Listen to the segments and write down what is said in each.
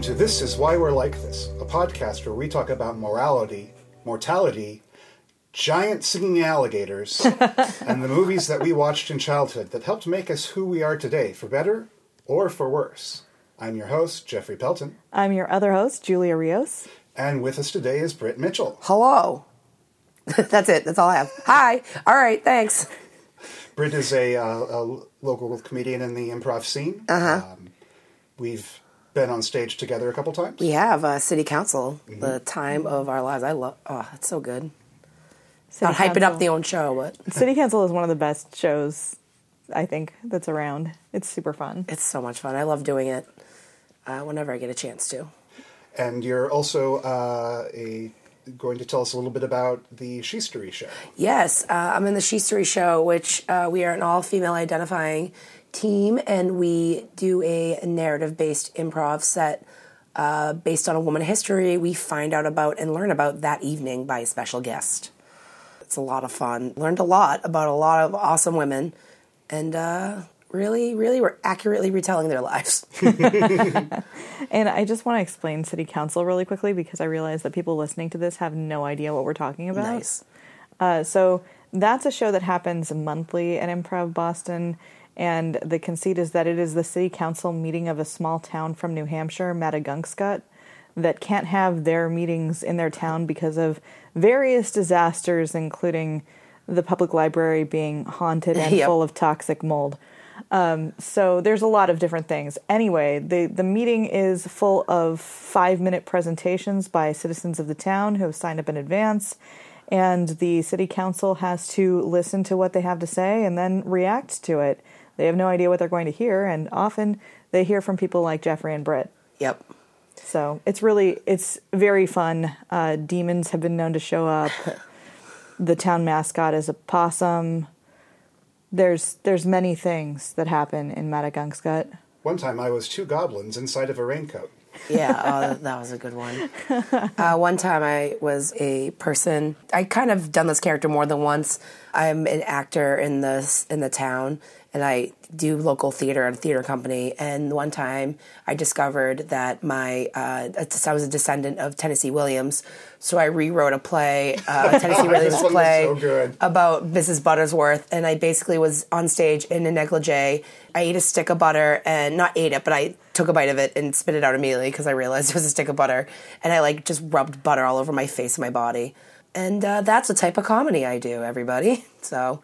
Welcome to This Is Why We're Like This, a podcast where we talk about morality, mortality, giant singing alligators, and the movies that we watched in childhood that helped make us who we are today, for better or for worse. I'm your host, Jeffrey Pelton, I'm your other host, Julia Rios. and with us today is Britt Mitchell. Hello. That's it. That's all I have. Hi. All right. Thanks. Britt is a, uh, a local comedian in the improv scene. Uh-huh. Um, we've been on stage together a couple times. We have uh, city council, the time of our lives. I love. Oh, it's so good. City Not hyping up the own show, but City Council is one of the best shows I think that's around. It's super fun. it's so much fun. I love doing it uh, whenever I get a chance to. And you're also uh, a, going to tell us a little bit about the Sheastery show. Yes, uh, I'm in the Sheastery Show, which uh, we are an all female identifying team, and we do a narrative based improv set uh, based on a woman history we find out about and learn about that evening by a special guest. It's a lot of fun. Learned a lot about a lot of awesome women, and uh, really, really, we're accurately retelling their lives. And I just want to explain City Council really quickly because I realize that people listening to this have no idea what we're talking about. nice. Uh, so that's a show that happens monthly at Improv Boston. And the conceit is that it is the city council meeting of a small town from New Hampshire, Madagungscut, that can't have their meetings in their town because of various disasters, including the public library being haunted and Yep. full of toxic mold. Um, so there's a lot of different things. Anyway, the the meeting is full of five minute presentations by citizens of the town who have signed up in advance, and the city council has to listen to what they have to say and then react to it. They have no idea what they're going to hear, and often they hear from people like Jeffrey and Britt. Yep. So it's really it's very fun. Uh, demons have been known to show up. the town mascot is a possum. There's there's many things that happen in Madagungscut. One time I was two goblins inside of a raincoat. Yeah, oh, that- that was a good one. Uh, one time I was a person. I kind of done this character more than once. I'm an actor in this in the town, and I do local theater at a theater company. And one time I discovered that my uh, I was a descendant of Tennessee Williams, so I rewrote a play, uh, Tennessee Williams one was play so about Mrs. Buttersworth, and I basically was on stage in a negligee. I ate a stick of butter and not ate it, but I took a bite of it and spit it out immediately because I realized it was a stick of butter, and I like just rubbed butter all over my face and my body. And uh, that's the type of comedy I do, everybody. So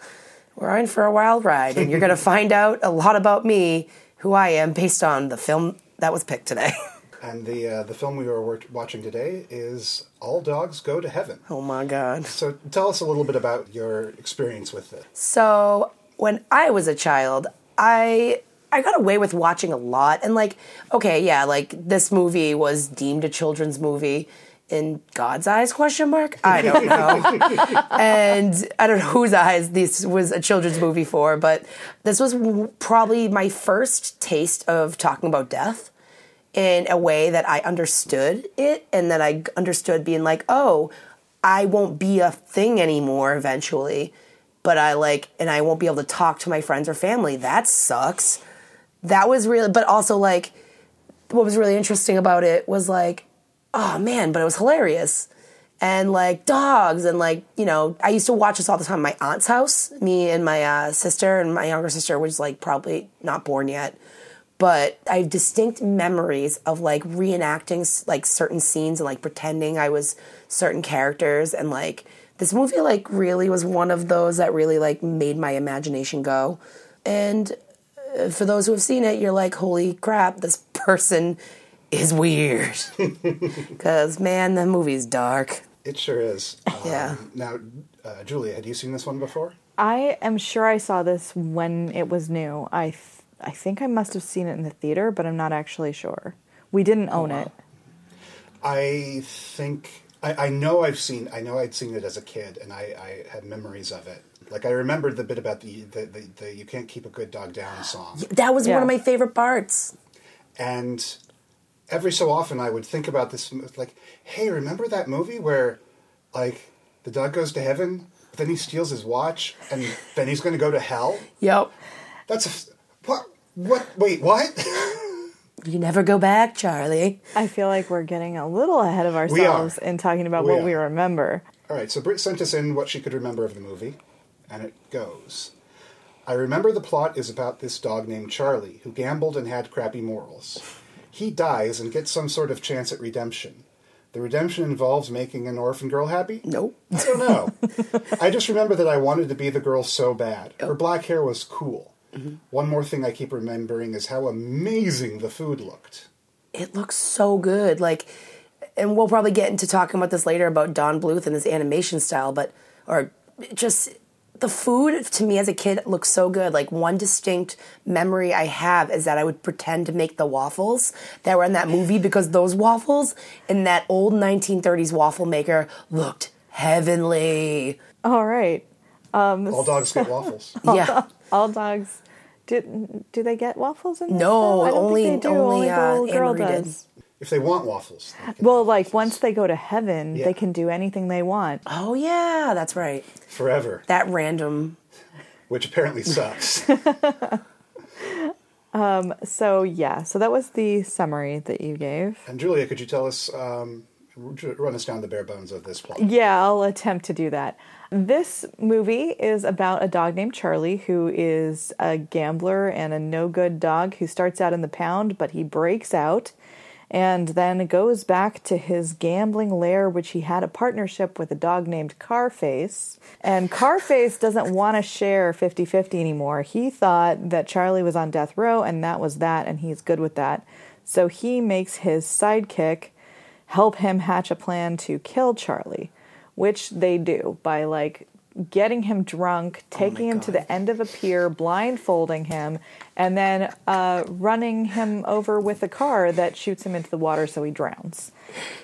we're in for a wild ride, and you're going to find out a lot about me, who I am, based on the film that was picked today. And the uh, the film we were wor- watching today is All Dogs Go to Heaven. oh my god. So tell us a little bit about your experience with it. So when I was a child, I I got away with watching a lot and like okay, yeah, like this movie was deemed a children's movie in God's eyes question mark? I don't know. and I don't know whose eyes this was a children's movie for, but this was w- probably my first taste of talking about death in a way that I understood it and that I understood being like, oh, I won't be a thing anymore eventually, but I like, and I won't be able to talk to my friends or family. That sucks. That was really, but also like, what was really interesting about it was like, oh man, but it was hilarious. And like dogs, and like, you know, I used to watch this all the time at my aunt's house. Me and my uh, sister, and my younger sister was like probably not born yet. But I have distinct memories of like reenacting like certain scenes and like pretending I was certain characters. And like this movie, like, really was one of those that really like made my imagination go. And uh, for those who have seen it, you're like, holy crap, this person is weird. Because, man, the movie's dark. It sure is. Um, Yeah. Now, uh, Julia, had you seen this one before? I am sure I saw this when it was new. I th- I think I must have seen it in the theater, but I'm not actually sure. We didn't own it. I think I, I know I've seen. I know I'd seen it as a kid, and I, I had memories of it. Like I remembered the bit about the the, the, the "You Can't Keep a Good Dog Down" song, That was Yeah. one of my favorite parts. and every so often I would think about this. Like, hey, remember that movie where, like, the dog goes to heaven, but then he steals his watch, and then he's going to go to hell. Yep. That's a f- what? What? Wait, what? You never go back, Charlie. I feel like we're getting a little ahead of ourselves in talking about We what we remember. All right, so Britt sent us in what she could remember of the movie, and it goes. I remember the plot is about this dog named Charlie who gambled and had crappy morals. He dies and gets some sort of chance at redemption. The redemption involves making an orphan girl happy? Nope. I don't know. I just remember that I wanted to be the girl so bad. Her black hair was cool. Mm-hmm. One more thing I keep remembering is how amazing the food looked. It looks so good. Like, and we'll probably get into talking about this later about Don Bluth and his animation style, but, or just the food to me as a kid looks so good. Like, one distinct memory I have is that I would pretend to make the waffles that were in that movie because those waffles in that old 1930s waffle maker looked heavenly. All right. All dogs get waffles. Yeah. All dogs. Do, do they get waffles in this? No, though? I only- think they only, the uh, girl Anne-Marie did. does. If they want waffles. they Well, like waffles. once they go to heaven, Yeah. they can do anything they want. Oh, yeah, that's right. Forever. That random. Which apparently sucks. So yeah, so that was the summary that you gave. And Julia, could you tell us, um, run us down the bare bones of this plot? Yeah, I'll attempt to do that. This movie is about a dog named Charlie who is a gambler and a no good dog who starts out in the pound, but he breaks out and then goes back to his gambling lair, which he had a partnership with a dog named Carface. And Carface doesn't want to share 50 50 anymore. He thought that Charlie was on death row, and that was that, and he's good with that. So he makes his sidekick help him hatch a plan to kill Charlie, which they do by like getting him drunk, taking him to the end of a pier, blindfolding him, and then uh, running him over with a car that shoots him into the water so he drowns.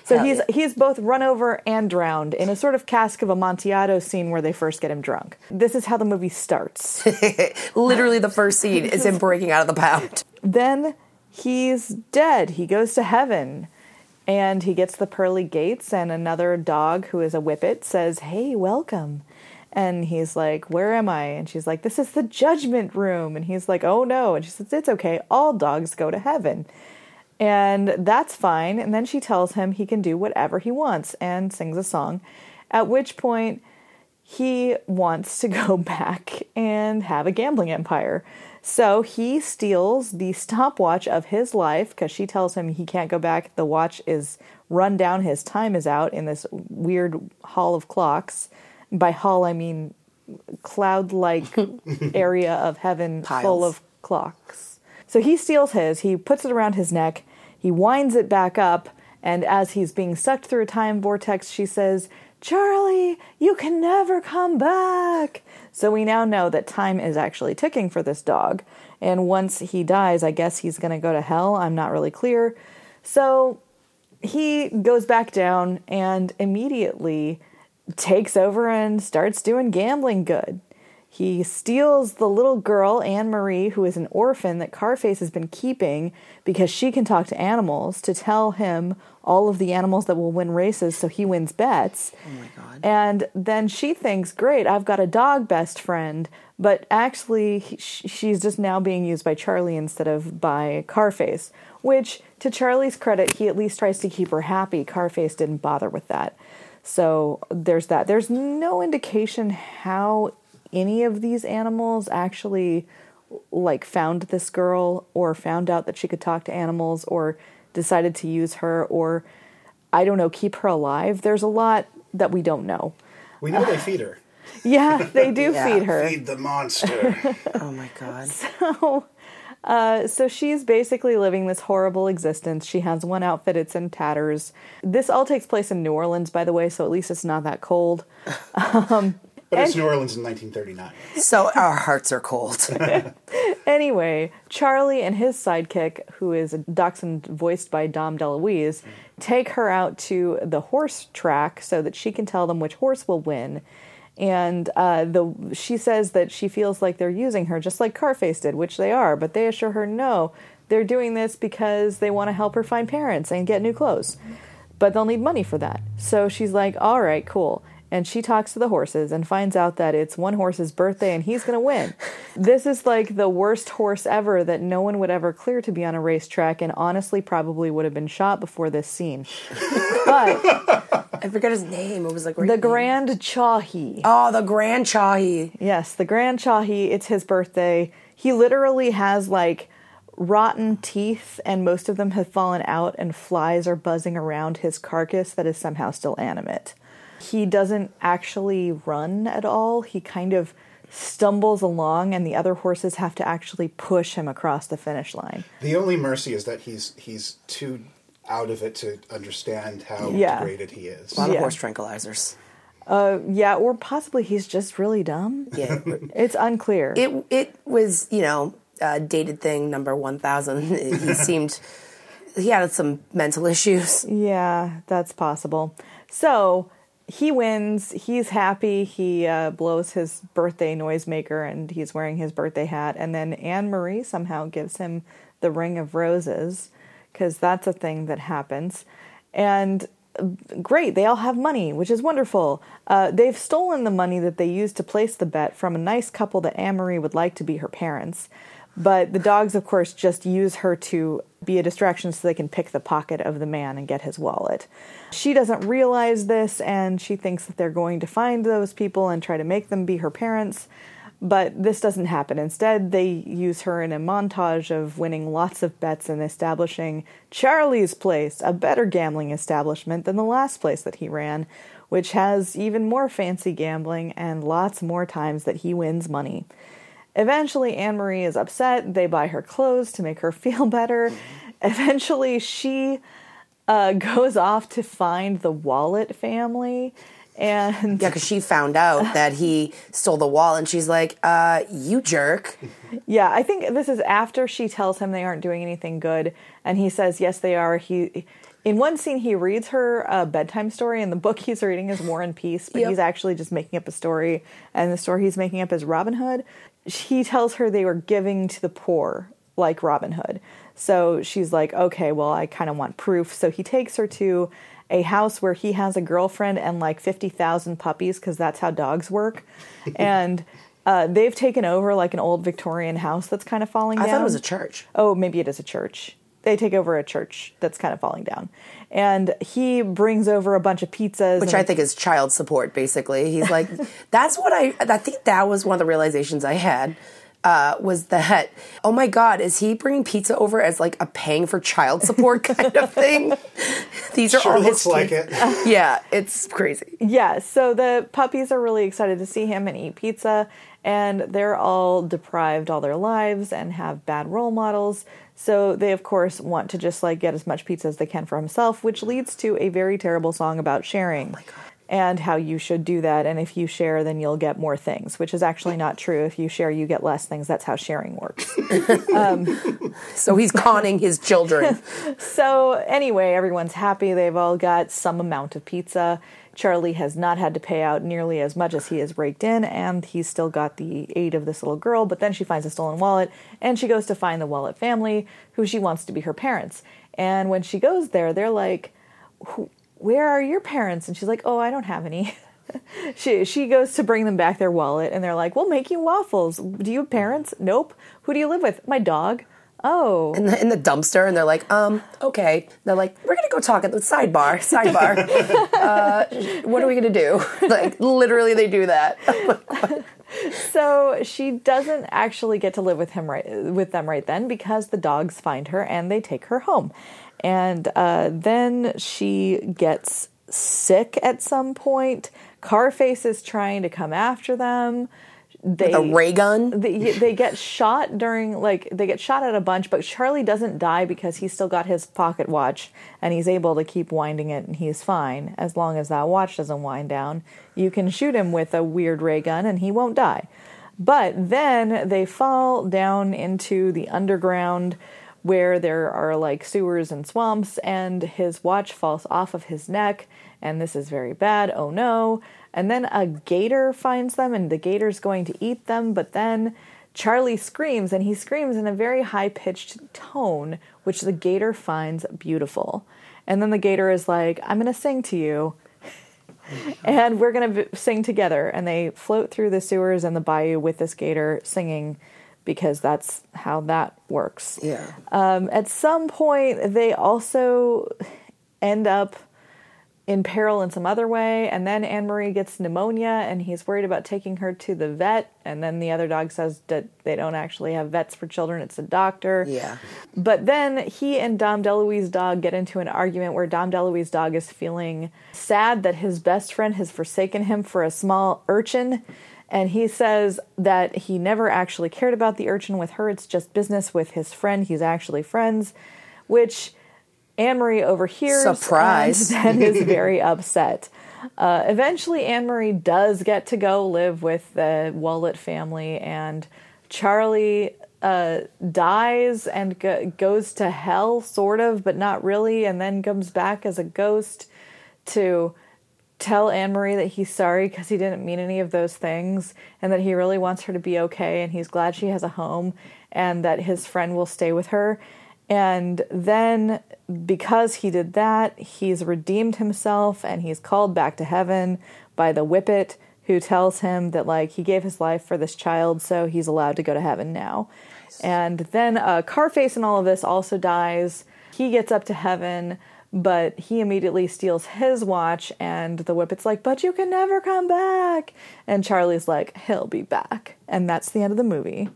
So Hell he's yeah. he's both run over and drowned in a sort of cask of amontillado scene where they first get him drunk. This is how the movie starts. Literally, the first scene is him breaking out of the pound. then he's dead. He goes to heaven. And he gets the pearly gates, and another dog who is a whippet says, Hey, welcome. And he's like, Where am I? And she's like, This is the judgment room. And he's like, Oh no. And she says, It's okay. All dogs go to heaven. And that's fine. And then she tells him he can do whatever he wants and sings a song. At which point, he wants to go back and have a gambling empire. So he steals the stopwatch of his life because she tells him he can't go back. The watch is run down, his time is out in this weird hall of clocks. By hall, I mean cloud like area of heaven full of clocks. So he steals his, he puts it around his neck, he winds it back up, and as he's being sucked through a time vortex, she says, Charlie, you can never come back. So we now know that time is actually ticking for this dog. And once he dies, I guess he's going to go to hell. I'm not really clear. So he goes back down and immediately takes over and starts doing gambling good. He steals the little girl, Anne Marie, who is an orphan that Carface has been keeping because she can talk to animals, to tell him all of the animals that will win races so he wins bets. Oh my god. And then she thinks, great, I've got a dog best friend. But actually, he, she's just now being used by Charlie instead of by Carface. Which, to Charlie's credit, he at least tries to keep her happy. Carface didn't bother with that. So there's that. There's no indication how any of these animals actually like found this girl or found out that she could talk to animals or decided to use her or I don't know, keep her alive. There's a lot that we don't know. We know they feed her. Yeah, they do Yeah. feed her. Feed the monster. Oh my god. Uh, so she's basically living this horrible existence. She has one outfit, it's in tatters. This all takes place in New Orleans, by the way, so at least it's not that cold. But it's And- New Orleans in 1939. So our hearts are cold. Anyway, Charlie and his sidekick, who is a dachshund voiced by Dom DeLuise, take her out to the horse track so that she can tell them which horse will win. And uh, the she says that she feels like they're using her, just like Carface did, which they are. But they assure her no, they're doing this because they want to help her find parents and get new clothes. But they'll need money for that. So she's like, "All right, cool." And she talks to the horses and finds out that it's one horse's birthday and he's going to win. this is like the worst horse ever that no one would ever clear to be on a racetrack and honestly probably would have been shot before this scene. but I forget his name. It was like the Grand Chahi. Oh, the Grand Chahi. Yes, the Grand Chahi, it's his birthday. He literally has like rotten teeth, and most of them have fallen out, and flies are buzzing around his carcass that is somehow still animate. He doesn't actually run at all. He kind of stumbles along, and the other horses have to actually push him across the finish line. The only mercy is that he's he's too out of it to understand how Yeah. degraded he is. A lot of Yeah. horse tranquilizers. Yeah, or possibly he's just really dumb. Yeah. It's unclear. it it was you know uh, dated thing number one thousand. he seemed he had some mental issues. Yeah, that's possible. So he wins. He's happy. He uh, blows his birthday noisemaker and he's wearing his birthday hat. And then Anne Marie somehow gives him the ring of roses because that's a thing that happens. And uh, great, they all have money, which is wonderful. Uh, they've stolen the money that they used to place the bet from a nice couple that Anne Marie would like to be her parents. But the dogs, of course, just use her to be a distraction so they can pick the pocket of the man and get his wallet. She doesn't realize this and she thinks that they're going to find those people and try to make them be her parents. But this doesn't happen. Instead, they use her in a montage of winning lots of bets and establishing Charlie's Place, a better gambling establishment than the last place that he ran, which has even more fancy gambling and lots more times that he wins money. Eventually, Anne Marie is upset. They buy her clothes to make her feel better. Eventually, she uh, goes off to find the Wallet family. And Yeah, because she found out that he stole the wall, and she's like, uh, "You jerk." yeah, I think this is after she tells him they aren't doing anything good. And he says, yes, they are. He. In one scene, he reads her a bedtime story, and the book he's reading is War and Peace, but Yep. he's actually just making up a story, and the story he's making up is Robin Hood. He tells her they were giving to the poor, like Robin Hood. So she's like, okay, well, I kind of want proof. So he takes her to a house where he has a girlfriend and like 50,000 puppies, because that's how dogs work. and uh, they've taken over like an old Victorian house that's kind of falling I down. thought it was a church. Oh, maybe it is a church. They take over a church that's kind of falling down. And he brings over a bunch of pizzas. Which I think is child support, basically. He's like, that's what I, I think that was one of the realizations I had. Uh, was that oh my god is he bringing pizza over as like a paying for child support kind of thing these are Sure all looks like it. yeah it's crazy Yeah, so the puppies are really excited to see him and eat pizza, and they're all deprived all their lives and have bad role models. So they, of course, want to just like get as much pizza as they can for himself, which leads to a very terrible song about sharing. Oh and how you should do that. And if you share, then you'll get more things, which is actually not true. If you share, you get less things. That's how sharing works. Um, so he's conning his children. So, anyway, everyone's happy. They've all got some amount of pizza. Charlie has not had to pay out nearly as much as he has raked in, and he's still got the aid of this little girl. But then she finds a stolen wallet, and she goes to find the Wallet family, who she wants to be her parents. And when she goes there, they're like, Where are your parents? And she's like, Oh, I don't have any. she, she goes to bring them back their wallet, and they're like, We'll make you waffles. Do you have parents? Nope. Who do you live with? My dog. Oh. in the, in the dumpster and they're like, um, okay. They're like, we're gonna go talk at the sidebar. Sidebar. uh, what are we gonna do? like, literally, they do that. So she doesn't actually get to live with him right with them right then because the dogs find her and they take her home, and uh, then she gets sick at some point. Carface is trying to come after them. They a ray gun. they, they get shot during like they get shot at a bunch but charlie doesn't die because he's still got his pocket watch and he's able to keep winding it and he's fine. As long as that watch doesn't wind down you can shoot him with a weird ray gun and he won't die. But then they fall down into the underground where there are like sewers and swamps and his watch falls off of his neck and this is very bad. Oh no and then a gator finds them, and the gator's going to eat them. But then Charlie screams, and he screams in a very high pitched tone, which the gator finds beautiful. And then the gator is like, I'm going to sing to you. and we're going to sing together. And they float through the sewers and the bayou with this gator singing because that's how that works. Yeah. Um, at some point, they also end up in peril in some other way, and then Anne Marie gets pneumonia, and he's worried about taking her to the vet. And then the other dog says that they don't actually have vets for children; it's a doctor. Yeah. But then he and Dom DeLuise' dog get into an argument where Dom DeLuise' dog is feeling sad that his best friend has forsaken him for a small urchin. And he says that he never actually cared about the urchin with her. It's just business with his friend. He's actually friends, which Anne Marie overhears. Surprise. And then is very upset. Uh, eventually, Anne Marie does get to go live with the Wallet family, and Charlie uh, dies and go- goes to hell, sort of, but not really, and then comes back as a ghost to tell Anne Marie that he's sorry because he didn't mean any of those things, and that he really wants her to be okay, and he's glad she has a home, and that his friend will stay with her. And then, because he did that, he's redeemed himself and he's called back to heaven by the whippet who tells him that, like, he gave his life for this child, so he's allowed to go to heaven now. And then uh, Carface and all of this also dies. He gets up to heaven, but he immediately steals his watch, and the whippet's like, But you can never come back. And Charlie's like, He'll be back. And that's the end of the movie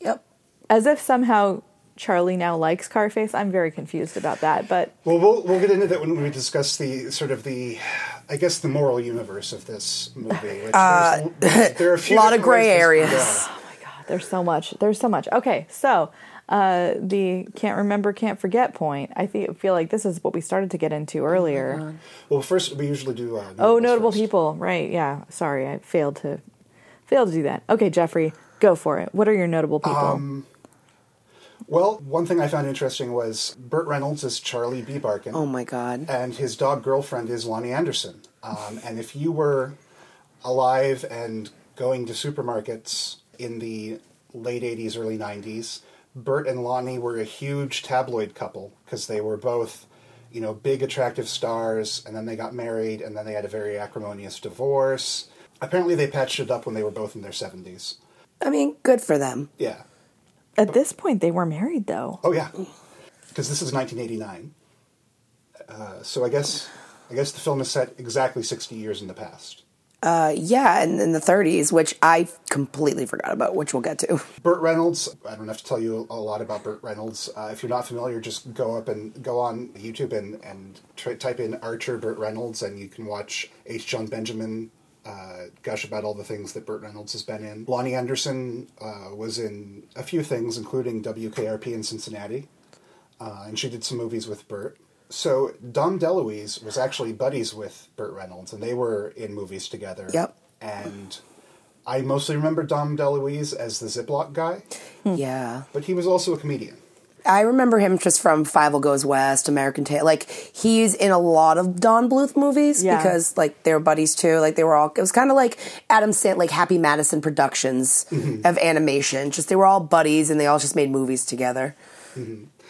Yep. as if somehow Charlie now likes Carface. I'm very confused about that, but Well, we'll we'll get into that when we discuss the sort of the, I guess, the moral universe of this movie. Which there's, there are a few lot of gray ways this can areas. go. there's so much. There's so much. Okay, so uh, the can't remember, can't forget point. I feel feel like this is what we started to get into earlier. Well, first we usually do. Uh, oh, notable first. people. Right? Yeah. Sorry, I failed to failed to do that. Okay, Jeffrey, go for it. What are your notable people? Well, one thing I found interesting was Burt Reynolds is Charlie B. Barkin. Oh my god. and his dog girlfriend is Loni Anderson. Um, and if you were alive and going to supermarkets in the late 80s, early 90s, Burt and Loni were a huge tabloid couple because they were both, you know, big attractive stars, and then they got married, and then they had a very acrimonious divorce. Apparently, they patched it up when they were both in their 70s. I mean, good for them. Yeah. At this point, they were married, though. Oh yeah, because this is 1989. Uh, so I guess I guess the film is set exactly 60 years in the past. Uh, yeah, and in the 30s, which I completely forgot about, which we'll get to. Burt Reynolds. I don't have to tell you a lot about Burt Reynolds. Uh, if you're not familiar, just go up and go on YouTube and and try, type in Archer Burt Reynolds, and you can watch H. Jon Benjamin uh, gush about all the things that Burt Reynolds has been in. Loni Anderson uh, was in a few things, including WKRP in Cincinnati, uh, and she did some movies with Burt. So Dom DeLuise was actually buddies with Burt Reynolds, and they were in movies together. Yep. And I mostly remember Dom DeLuise as the Ziploc guy, Yeah. but he was also a comedian. I remember him just from Fievel Goes West, American Tail. Like he's in a lot of Don Bluth movies Yeah. because like they were buddies too. Like they were all. It was kind of like Adam Sand, like Happy Madison Productions of animation. Just they were all buddies and they all just made movies together.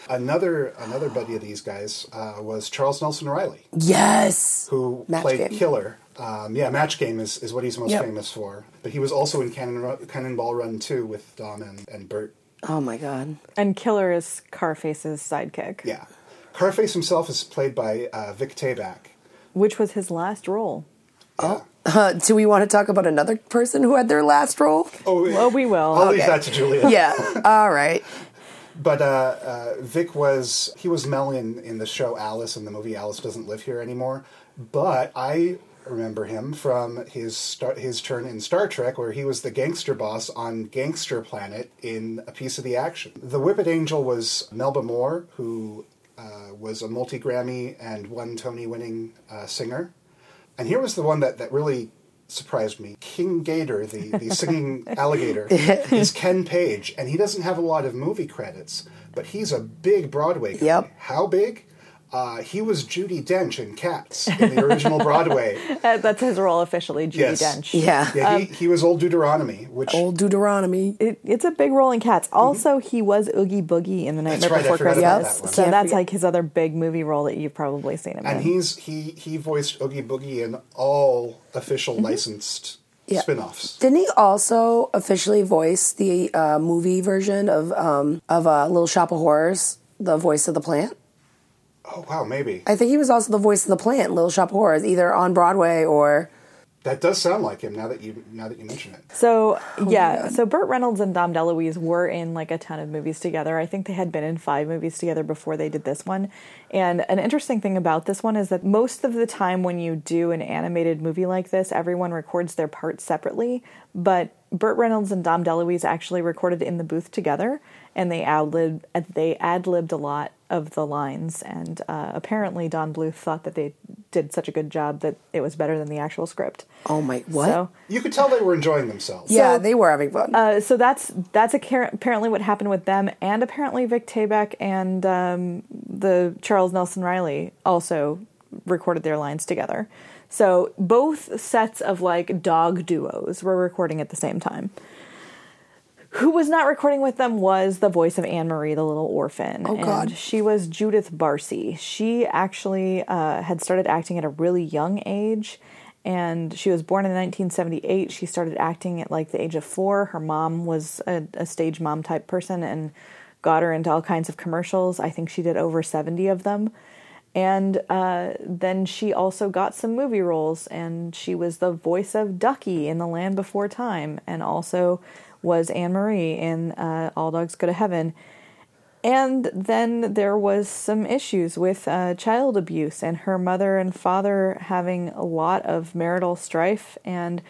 Another another buddy of these guys uh, was Charles Nelson Reilly, Yes. who Match played Game. Killer. Um, yeah, Match Game is, is what he's most Yep. famous for. But he was also in Cannon, Cannonball Run 2 with Dom and, and Burt. Oh my god. And Killer is Carface's sidekick, Yeah. Carface himself is played by uh, Vic Tayback. which was his last role. Oh. Uh, do we want to talk about another person who had their last role? Oh, Well, we will. I'll leave that to Julia. Yeah. all right. But uh, uh, Vic was he was Mel in, in the show Alice in the movie Alice Doesn't Live Here Anymore. But I remember him from his star, his turn in Star Trek, where he was the gangster boss on Gangster Planet in A Piece of the Action. The Whippet Angel was Melba Moore, who uh, was a multi Grammy and one Tony winning uh, singer. And here was the one that, that really surprised me. King Gator, the, the singing alligator, is Ken Page, and he doesn't have a lot of movie credits, but he's a big Broadway guy. Yep. How big? Uh, he was Judi Dench in Cats in the original Broadway. That's his role officially, Judi Yes. Dench. Yeah. Yeah, he, he was Old Deuteronomy, which Old Deuteronomy. It, it's a big role in Cats. Also, he was Oogie Boogie in The Nightmare Mm-hmm. right, Before forgot Christmas. about that one. So Can't that's forget- like his other big movie role that you've probably seen him and in. he's he he voiced Oogie Boogie in all official Mm-hmm. licensed Yeah. spin-offs. Didn't he also officially voice the uh, movie version of um, of uh, Little Shop of Horrors, the voice of the plant? Oh wow, maybe I think he was also the voice of the plant, in Little Shop of Horrors, either on Broadway or that does sound like him now that you now that you mention it. So Oh yeah, so Burt Reynolds and Dom DeLuise were in like a ton of movies together. I think they had been in five movies together before they did this one. And an interesting thing about this one is that most of the time when you do an animated movie like this, everyone records their parts separately. But Burt Reynolds and Dom DeLuise actually recorded in the booth together, and they ad libbed they ad libbed a lot of the lines. And uh, apparently, Don Bluth thought that they did such a good job that it was better than the actual script. oh my what? So You could tell they were enjoying themselves. yeah, so- they were having fun. uh, so that's that's accar- apparently what happened with them, and apparently Vic Tayback and um, the Charles Nelson Reilly also recorded their lines together. So both sets of like dog duos were recording at the same time. Who was not recording with them was the voice of Anne Marie, the little orphan. Oh, God. And she was Judith Barsi. She actually uh, had started acting at a really young age. And she was born in 1978. She started acting at like the age of four. Her mom was a, a stage mom type person and got her into all kinds of commercials. I think she did over 70 of them. And uh, then she also got some movie roles, and she was the voice of Ducky in The Land Before Time, and also was Anne Marie in uh, All Dogs Go to Heaven. And then there was some issues with uh, child abuse, and her mother and father having a lot of marital strife, and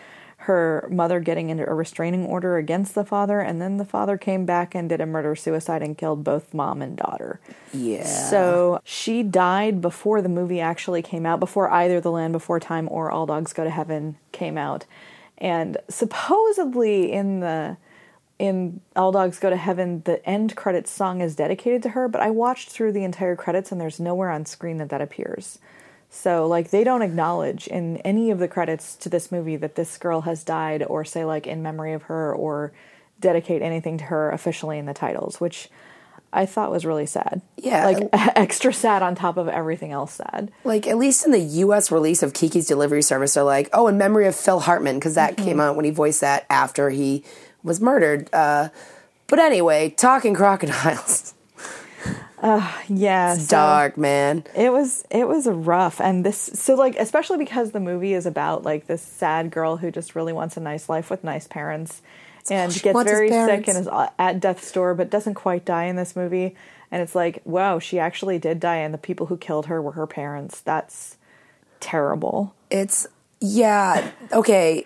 her mother getting into a restraining order against the father, and then the father came back and did a murder suicide and killed both mom and daughter. yeah. So she died before the movie actually came out, before either The Land Before Time or All Dogs Go to Heaven came out. And supposedly in the in All Dogs Go to Heaven, the end credits song is dedicated to her, but I watched through the entire credits and there's nowhere on screen that that appears. So like they don't acknowledge in any of the credits to this movie that this girl has died or say like in memory of her or dedicate anything to her officially in the titles, which I thought was really sad. Yeah. Like extra sad on top of everything else sad. like at least in the U.S. release of Kiki's Delivery Service, they're like, oh, in memory of Phil Hartman, because that came out when he voiced that after he was murdered. Uh, but anyway, talking crocodiles, Uh, yeah. so- dark man. It was it was rough, and this so like especially because the movie is about like this sad girl who just really wants a nice life with nice parents, oh, and she gets very sick and is uh, at death's door, but doesn't quite die in this movie. And it's like, wow, she actually did die, and the people who killed her were her parents. That's terrible. It's yeah okay.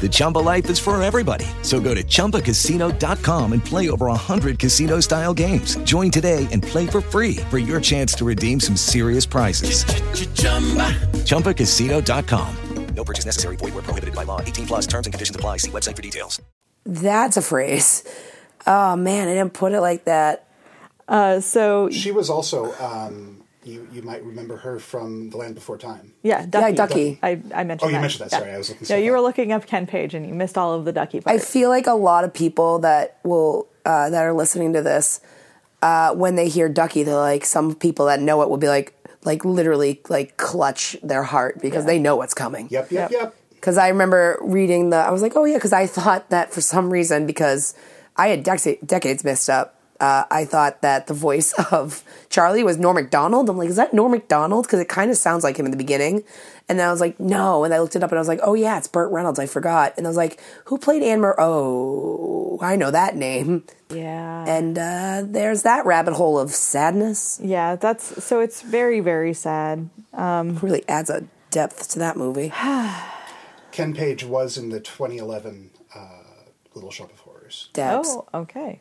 The Chumba life is for everybody. So go to ChumbaCasino.com and play over 100 casino-style games. Join today and play for free for your chance to redeem some serious prizes. ChumbaCasino.com. No purchase necessary. Void were prohibited by law. 18 plus terms and conditions apply. See website for details. That's a phrase. Oh man, I didn't put it like that. Uh, so She was also, um, you, you might remember her from The Land Before Time. yeah, Ducky. Ducky. I, I mentioned. Oh, you that. mentioned that. Yeah. Sorry, I was looking No, stuff you were up. looking up Ken Page, and you missed all of the Ducky I part. feel like a lot of people that will uh, that are listening to this, uh, when they hear Ducky, they're like some people that know it will be like like literally like clutch their heart because they know what's coming. Yep, yep, Yep. yep. Because I remember reading the, I was like, oh yeah, because I thought that for some reason, because I had dec- decades messed up, uh, I thought that the voice of Charlie was Norm Macdonald. I'm like, is that Norm Macdonald? Because it kind of sounds like him in the beginning. And then I was like, no. And I looked it up and I was like, oh yeah, it's Burt Reynolds. I forgot. And I was like, who played Anne Mur? Oh, I know that name. yeah. And uh, there's that rabbit hole of sadness. yeah, that's so. It's very, very sad. Really adds a depth to that movie. Ken Page was in the 2011 uh, Little Shop of Horrors. Debs. Oh, okay.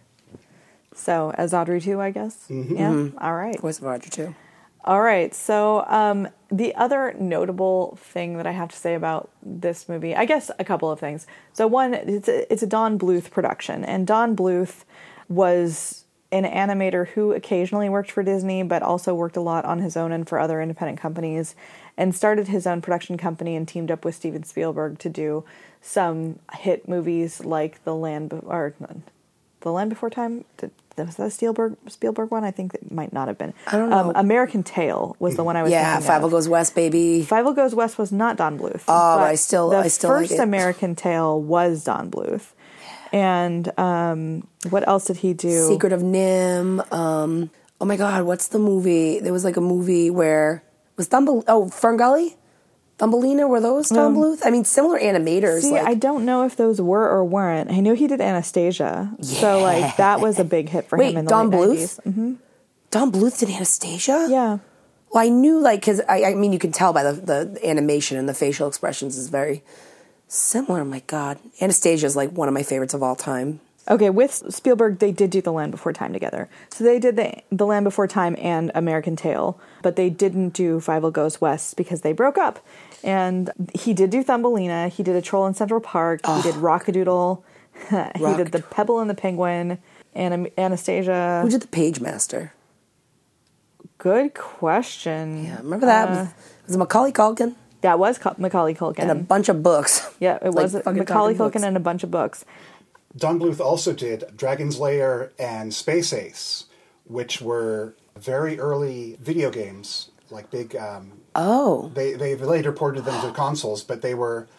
So as Audrey too, I guess. Yeah. All right. Voice of Audrey too. All right. So um, the other notable thing that I have to say about this movie, I guess a couple of things. So one, it's a, it's a Don Bluth production, and Don Bluth was an animator who occasionally worked for Disney, but also worked a lot on his own and for other independent companies, and started his own production company and teamed up with Steven Spielberg to do some hit movies like The Land Be- or The Land Before Time. Did, was that a Spielberg Spielberg one? I think it might not have been. I don't Um, know. American Tail was the one I was. Yeah, Fievel. Goes West, baby. Fievel Goes West was not Don Bluth. Oh, I still- the I still first. American Tail was Don Bluth, and um, what else did he do? Secret of NIMH. Um, oh my God, what's the movie? There was like a movie where was Thumble. Oh, Ferngully, Thumbelina. Were those Don Bluth? I mean, similar animators. Um, See, like, I don't know if those were or weren't. I knew he did Anastasia, so like that was a big hit for Wait, him in the Don late Bluth? 90s. hmm Don Bluth did Anastasia. Yeah, Well, I knew like because I, I mean you can tell by the the animation and the facial expressions is very similar. My God, Anastasia is like one of my favorites of all time. Okay, with Spielberg, they did do The Land Before Time together. So they did the The Land Before Time and American Tail, but they didn't do Fievel Goes West because they broke up. And he did do Thumbelina. He did A Troll in Central Park. He did Rock-a-Doodle. he did The Pebble and the Penguin and Anastasia. Who did the Pagemaster? Good question. Yeah, remember that? Uh, was it Macaulay Culkin that was Macaulay Culkin. and a bunch of books? yeah, it like was Macaulay Culkin books. and a bunch of books. Don Bluth also did Dragon's Lair and Space Ace, which were very early video games, like big. Um, Oh, they they later ported them to consoles, but they were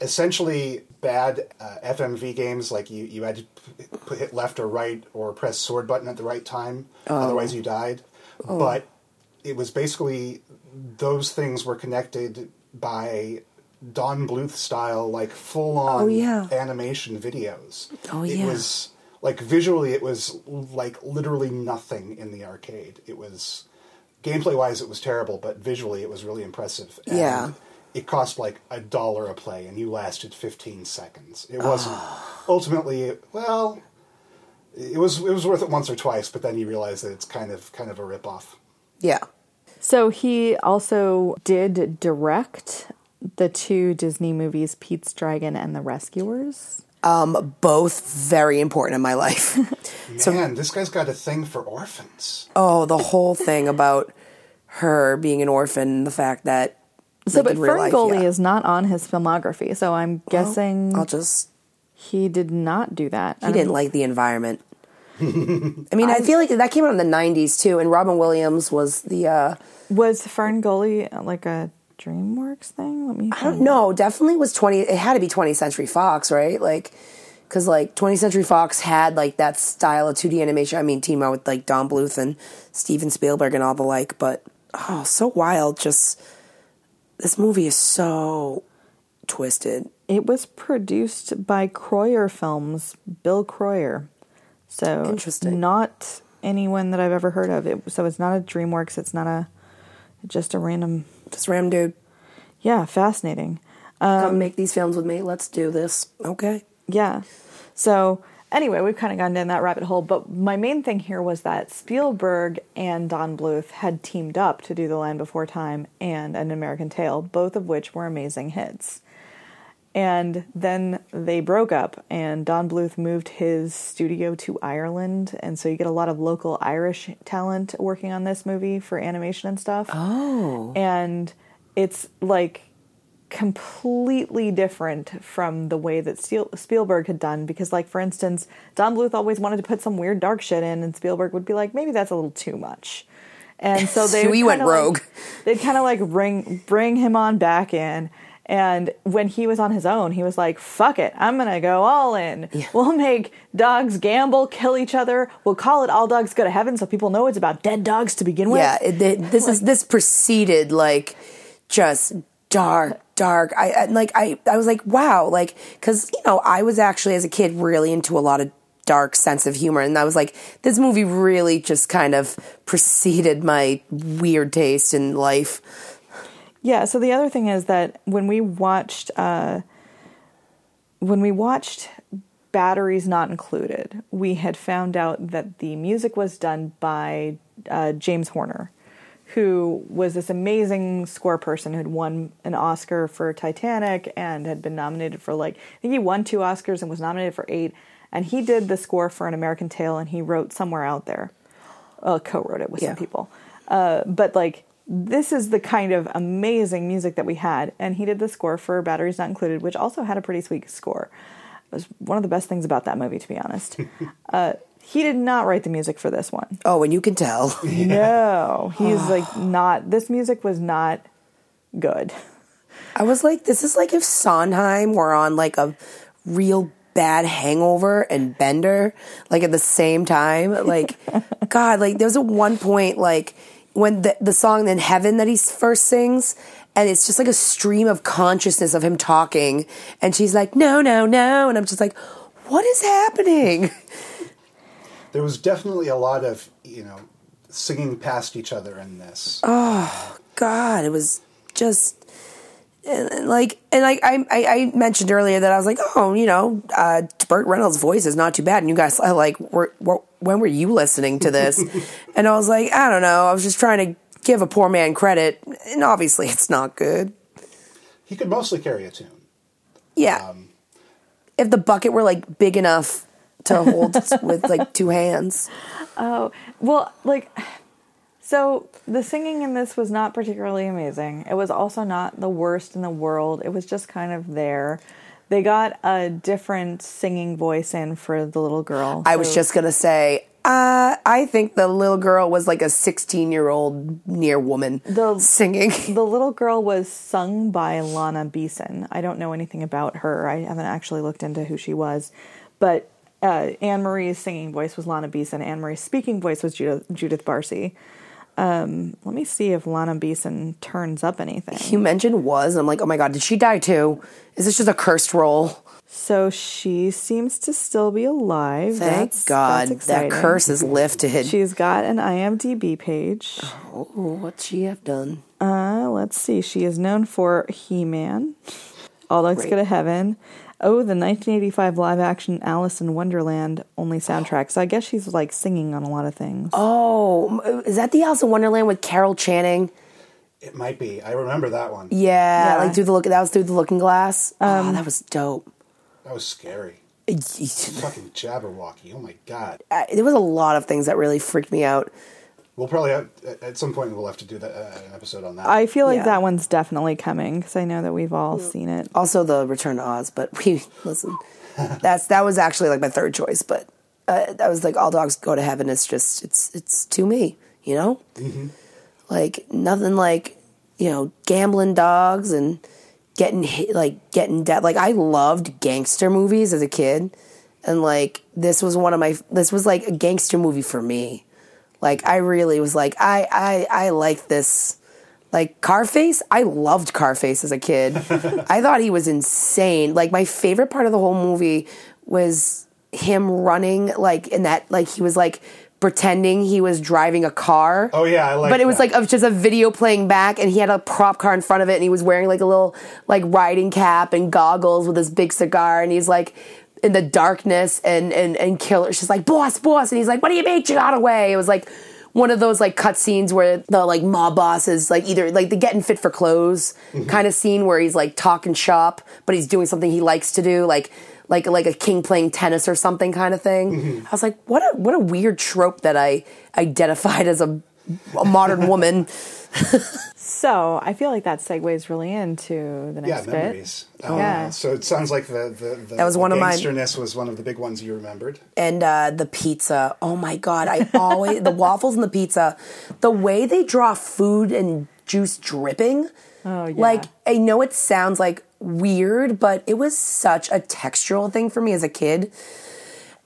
essentially bad uh, FMV games. Like you, you had to hit left or right or press sword button at the right time, otherwise you died. Oh. But it was basically those things were connected by Don Bluth style, like full on Oh, yeah. animation videos. Oh, yeah. it was like visually, it was like literally nothing in the arcade. It was gameplay wise, it was terrible, but visually, it was really impressive. And Yeah. It cost like a dollar a play, and you lasted 15 seconds. It wasn't ultimately well. It was it was worth it once or twice, but then you realize that it's kind of kind of a rip off. yeah. So he also did direct the two Disney movies, Pete's Dragon and The Rescuers. Um, both very important in my life. Man, this guy's got a thing for orphans. oh, the whole thing about her being an orphan, the fact that So, like, but in real life, Ferngully yeah. is not on his filmography, so I'm guessing. I'll just He did not do that. He didn't like the environment. I mean, I, feel like that came out in the '90s too, and Robin Williams was the. uh Was Fern Gully like a DreamWorks thing? Let me. I don't know. Definitely was 20. It had to be 20th Century Fox, right? Like, because like 20th Century Fox had like that style of 2D animation. I mean, team out with like Don Bluth and Steven Spielberg and all the like. But oh, so wild. Just this movie is so twisted. It was produced by Kroyer Films, Bill Kroyer. So Interesting. Not anyone that I've ever heard of. It, so it's not a DreamWorks. It's not a just a random. Just ram dude. Yeah, fascinating. Um, Come make these films with me. Let's do this. Okay. Yeah. So anyway, we've kind of gone down that rabbit hole. But my main thing here was that Spielberg and Don Bluth had teamed up to do The Land Before Time and An American Tail, both of which were amazing hits. And then they broke up, and Don Bluth moved his studio to Ireland. And so you get a lot of local Irish talent working on this movie for animation and stuff. Oh. And it's like completely different from the way that Spielberg had done. Because, like, for instance, Don Bluth always wanted to put some weird dark shit in, and Spielberg would be like, maybe that's a little too much. And so they So he went kinda, like- rogue. they'd kind of like bring bring him on back in. And when he was on his own, he was like, "Fuck it, I'm gonna go all in. We'll make dogs gamble, kill each other. We'll call it All Dogs Go to Heaven, so people know it's about dead dogs to begin with." Yeah, it, it- this is this preceded like just dark, dark. I, I like I I was like, wow, like because you know I was actually as a kid really into a lot of dark sense of humor, and I was like, this movie really just kind of preceded my weird taste in life. Yeah. So the other thing is that when we watched, uh, when we watched Batteries Not Included, we had found out that the music was done by uh, James Horner, who was this amazing score person who had won an Oscar for Titanic and had been nominated for like I think he won two Oscars and was nominated for eight. And he did the score for An American Tail, and he wrote Somewhere Out There. Uh, co-wrote it with Yeah. some people, uh, but like this is the kind of amazing music that we had, and he did the score for Batteries Not Included, which also had a pretty sweet score. It was one of the best things about that movie, to be honest. uh, he did not write the music for this one. Oh, and you can tell. No, he's like not. This music was not good. I was like, this is like if Sondheim were on like a real bad hangover and Bender, like at the same time. Like, God, like there's a one point like when the the song in Heaven that he first sings. And it's just like a stream of consciousness of him talking. And she's like, no, no, no. And I'm just like, what is happening? There was definitely a lot of, you know, singing past each other in this. Oh God, it was just and, and, like and like I, I I mentioned earlier that I was like, oh, you know, uh, Burt Reynolds' voice is not too bad, and you guys are like, were, were, when were you listening to this? and I was like, I don't know, I was just trying to give a poor man credit, and obviously it's not good. He could mostly carry a tune. Yeah, Um, if the bucket were like big enough to hold with like two hands. Oh well, like, so the singing in this was not particularly amazing. It was also not the worst in the world. It was just kind of there. They got a different singing voice in for the little girl. I was just gonna say, uh, I think the little girl was like a 16 year old near woman The- singing. The little girl was sung by Lana Beeson. I don't know anything about her. I haven't actually looked into who she was. But uh, Anne Marie's singing voice was Lana Beeson. Anne Marie's speaking voice was Judith, Judith Barsi. Um, let me see if Lana Beeson turns up anything. You mentioned was, and I'm like, oh my god, did she die too? Is this just a cursed role? So she seems to still be alive. Thank That's- God that's that curse is lifted. She's got an IMDb page. oh, what's she have done? Uh, let's see. She is known for He Man, All Dogs Go to Heaven. Oh, the 1985 live action Alice in Wonderland only soundtrack. So I guess she's like singing on a lot of things. Oh, is that the Alice in Wonderland with Carol Channing? It might be. I remember that one. Yeah, Yeah. like through the look. That was through the Looking Glass. oh, that was dope. That was scary. Fucking Jabberwocky. Oh my god. There was a lot of things that really freaked me out. We'll probably have, at some point we'll have to do that uh, an episode on that. I feel like Yeah. that one's definitely coming because I know that we've all seen it. Also, the Return to Oz, but we listen. That's that was actually like my third choice, but uh, that was like All Dogs Go to Heaven. It's just it's it's to me, you know, like nothing like you know gambling dogs and getting hit, like getting dead. Like I loved gangster movies as a kid, and like this was one of my this was like a gangster movie for me. Like I really was like I I I like this. Like Carface, I loved Carface as a kid. I thought he was insane. Like my favorite part of the whole movie was him running like in that like he was like pretending he was driving a car. Oh, yeah, I like But it was that. like of just a video playing back and he had a prop car in front of it and he was wearing like a little like riding cap and goggles with his big cigar and he's like in the darkness and and and killer she's like boss boss and he's like what do you mean you got away it was like one of those like cut scenes where the like mob boss is like either like the getting fit for clothes mm-hmm. kind of scene where he's like talking shop but he's doing something he likes to do like like like a king playing tennis or something kind of thing mm-hmm. i was like what a what a weird trope that i identified as a, a modern woman So I feel like that segues really into the next. Yeah, memories. Um, Yeah. So it sounds like the the, the That was the one of mine. gangsterness was one of the big ones you remembered. and uh, the pizza. Oh my god! I always the waffles and the pizza. The way they draw food and juice dripping. Oh, yeah. Like I know it sounds like weird, but it was such a textural thing for me as a kid.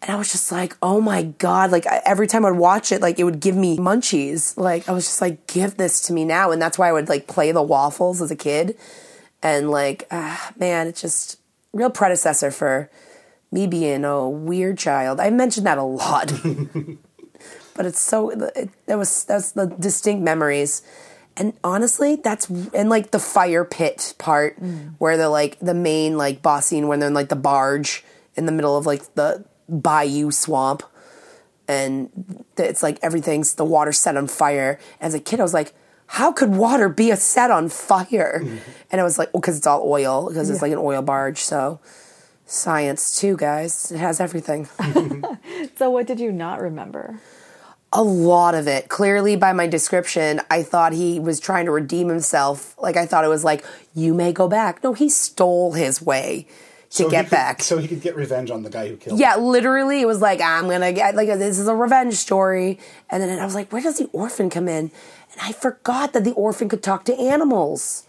And I was just like, oh my God. Like I- every time I'd watch it, like it would give me munchies. Like I was just like, give this to me now. And that's why I would like play the waffles as a kid. And like, ah, man, it's just real predecessor for me being a weird child. I mentioned that a lot. but it's so, it, that was, that's the distinct memories. And honestly, that's and like the fire pit part where they're like the main like boss scene when they're in like the barge in the middle of like the bayou swamp, and it's like everything's the water set on fire. As a kid, I was like, how could water be a set on fire? Mm-hmm. And I was like, oh, well, because it's all oil, because it's like an oil barge. So science too, guys. It has everything. So what did you not remember? a lot of it. Clearly, by my description, I thought he was trying to redeem himself. Like I thought it was like, you may go back. No, he stole his way to So he get could- back. So he could get revenge on the guy who killed. yeah, literally, it was like I'm gonna get like this is a revenge story. And then I was like, where does the orphan come in? And I forgot that the orphan could talk to animals.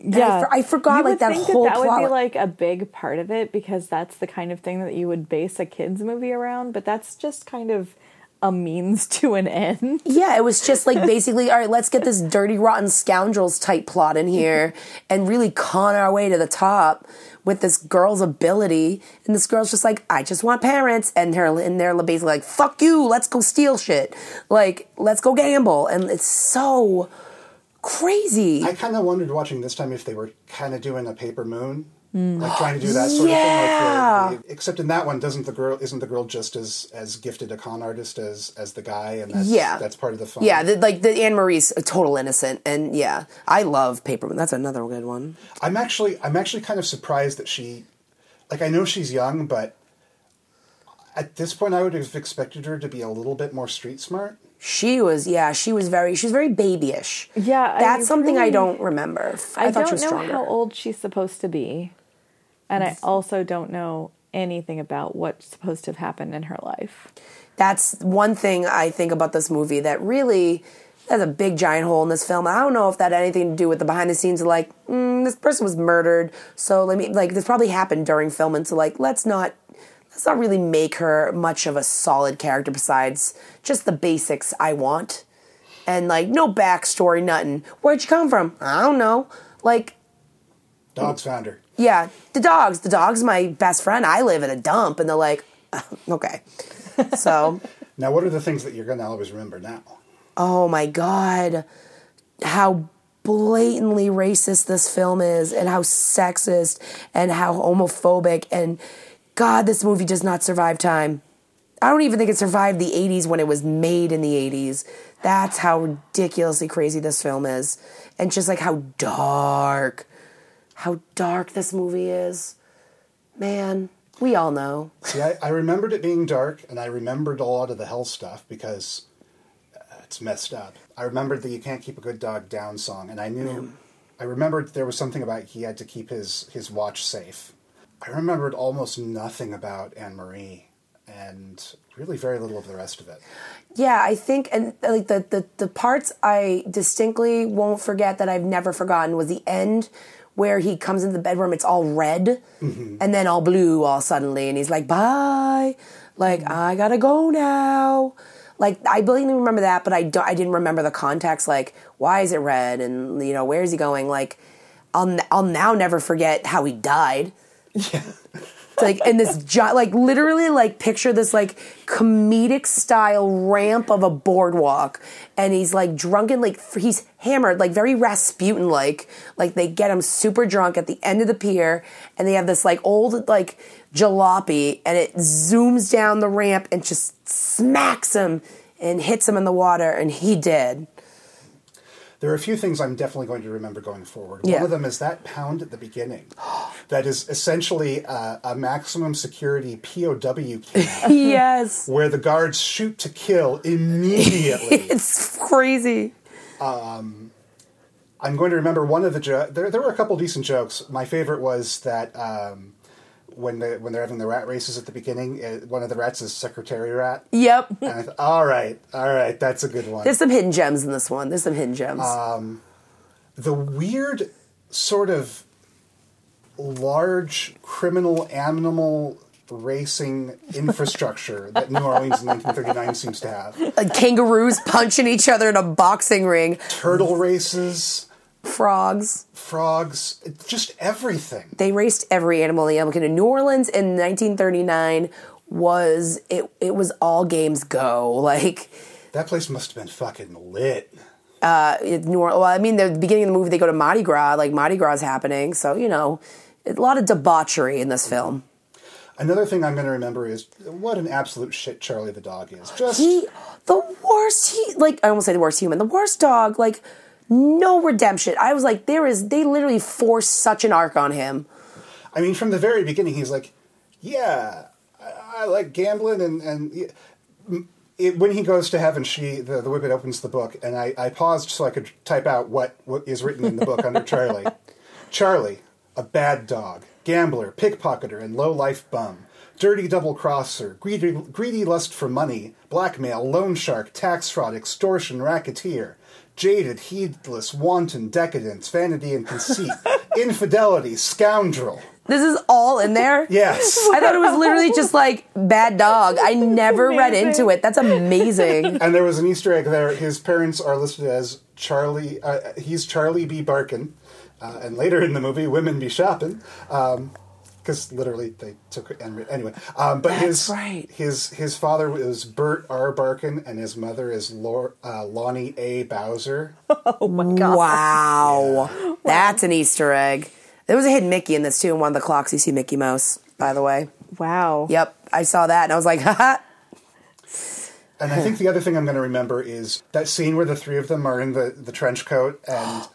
I for- I forgot, You like, that think whole that, that would be plot. like a big part of it because that's the kind of thing that you would base a kids movie around. But that's just kind of a means to an end. Yeah, it was just like basically, all right, let's get this dirty, rotten scoundrels type plot in here and really con our way to the top with this girl's ability. And this girl's just like, I just want parents. And they're, they're basically like, fuck you, let's go steal shit. Like, let's go gamble. And it's so crazy. I kind of wondered watching this time if they were kind of doing a paper moon, Mm. like trying to do that sort Yeah. of thing. Like the, the, except in that one, doesn't the girl isn't the girl just as as gifted a con artist as as the guy, and that's, Yeah. that's part of the fun. yeah, the, like the Anne Marie's a total innocent, and yeah, I love Paper Moon. That's another good one. I'm actually I'm actually kind of surprised that she, like I know she's young, but at this point I would have expected her to be a little bit more street smart. She was, yeah, she was very, she was very babyish. Yeah, I that's something I don't remember. I, I, thought she don't was know stronger. how old she's supposed to be, and I also don't know anything about what's supposed to have happened in her life. That's one thing I think about this movie that really has a big giant hole in this film. I don't know if that had anything to do with the behind the scenes of like, mm, this person was murdered, so let me like this probably happened during filming. So like, let's not let's not really make her much of a solid character besides just the basics I want. And like no backstory, nothing. Where'd you come from? I don't know. Like Dogs found her. Yeah, the dogs. The dog's my best friend. I live in a dump, and they're like, okay. So, Now, what are the things that you're going to always remember now? oh my god, how blatantly racist this film is, and how sexist, and how homophobic, and God, this movie does not survive time. I don't even think it survived the 80s when it was made in the 80s. That's how ridiculously crazy this film is. And just like how dark, how dark this movie is. Man, we all know. See, I, I remembered it being dark, and I remembered a lot of the hell stuff because uh, it's messed up. I remembered the "You Can't Keep a Good Dog Down" song, and I knew. I remembered there was something about he had to keep his his watch safe. I remembered almost nothing about Anne Marie, and really very little of the rest of it. Yeah, I think, and like the, the the parts I distinctly won't forget that I've never forgotten was the end where he comes into the bedroom. It's all red, mm-hmm. and then all blue all suddenly, and he's like, "Bye," like mm-hmm. I gotta go now. Like I blatantly remember that, but I don't. I didn't remember the context. Like, why is it red? And you know, where is he going? Like, I'll I'll now never forget how he died. like in this gi- like literally like picture this like comedic style ramp of a boardwalk. And he's like drunken like he's hammered like very rasputin like like they get him super drunk at the end of the pier and they have this like old like jalopy and it zooms down the ramp and just smacks him and hits him in the water and he did There are a few things I'm definitely going to remember going forward. Yeah. One of them is that pound at the beginning. that is essentially a, a maximum security POW camp yes where the guards shoot to kill immediately. it's crazy I'm going to remember one of the jo- there. There were a couple decent jokes. My favorite was that um, when they when they're having the rat races at the beginning, uh, one of the rats is secretary rat. yep And I thought, all right, all right, that's a good one. there's some hidden gems in this one there's some hidden gems the weird sort of large criminal animal racing infrastructure that New Orleans in 1939 seems to have. like kangaroos punching each other in a boxing ring, Turtle races, frogs. frogs, just everything. They raced every animal in the animal kingdom. New Orleans in 1939 was it? It was all games go. Like That place must have been fucking lit. Uh, it, New Orleans. Well, I mean, the beginning of the movie they go to Mardi Gras. Like Mardi Gras is happening, so you know, a lot of debauchery in this film. Another thing I'm going to remember is what an absolute shit Charlie the dog is. Just He, the worst. He like I almost say the worst human. The worst dog. Like no redemption. I was like, there is. They literally forced such an arc on him. I mean, from the very beginning, he's like, "Yeah, I, I like gambling," and and it, when he goes to heaven, she the, the whippet opens the book, and I, I paused so I could type out what what is written in the book under Charlie. Charlie, a bad dog, gambler, pickpocketer, and low life bum. Dirty double crosser, greedy, greedy lust for money, blackmail, loan shark, tax fraud, extortion, racketeer, jaded, heedless, wanton, decadence, vanity and conceit, infidelity, scoundrel. This is all in there. Yes. I thought it was literally just like bad dog. I never read into it. That's amazing. And there was an Easter egg there. His parents are listed as Charlie. Uh, he's Charlie B. Barkin, uh, and later in the movie, women be shopping. Because literally they took it and anyway. Um, but his right. his his father was Burt R. Barkin, and his mother is Lor- uh, Loni A. Bowser. Oh my god! Wow. That's an Easter egg. There was a hidden Mickey in this too. In one of the clocks, you see Mickey Mouse, by the way. Wow. Yep. I saw that and I was like, haha. And I think the other thing I'm going to remember is that scene where the three of them are in the, the trench coat, and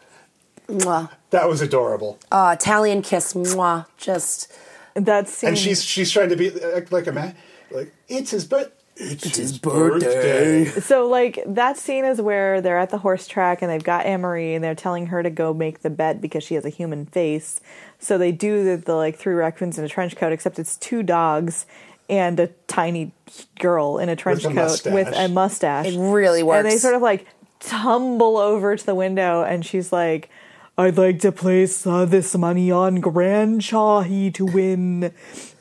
Mwah. that was adorable. Uh, Italian kiss. Mwah. Just. That scene. and she's she's trying to be like, like a man, like it's his but it's, his, birthday." birthday. So, like, that scene is where they're at the horse track and they've got Anne Marie and they're telling her to go make the bet because she has a human face. So they do the, the like three raccoons in a trench coat, except it's two dogs and a tiny girl in a trench a coat mustache. with a mustache. It really works. And they sort of like tumble over to the window and she's like, I'd like to place uh, this money on Grand Shahi to win.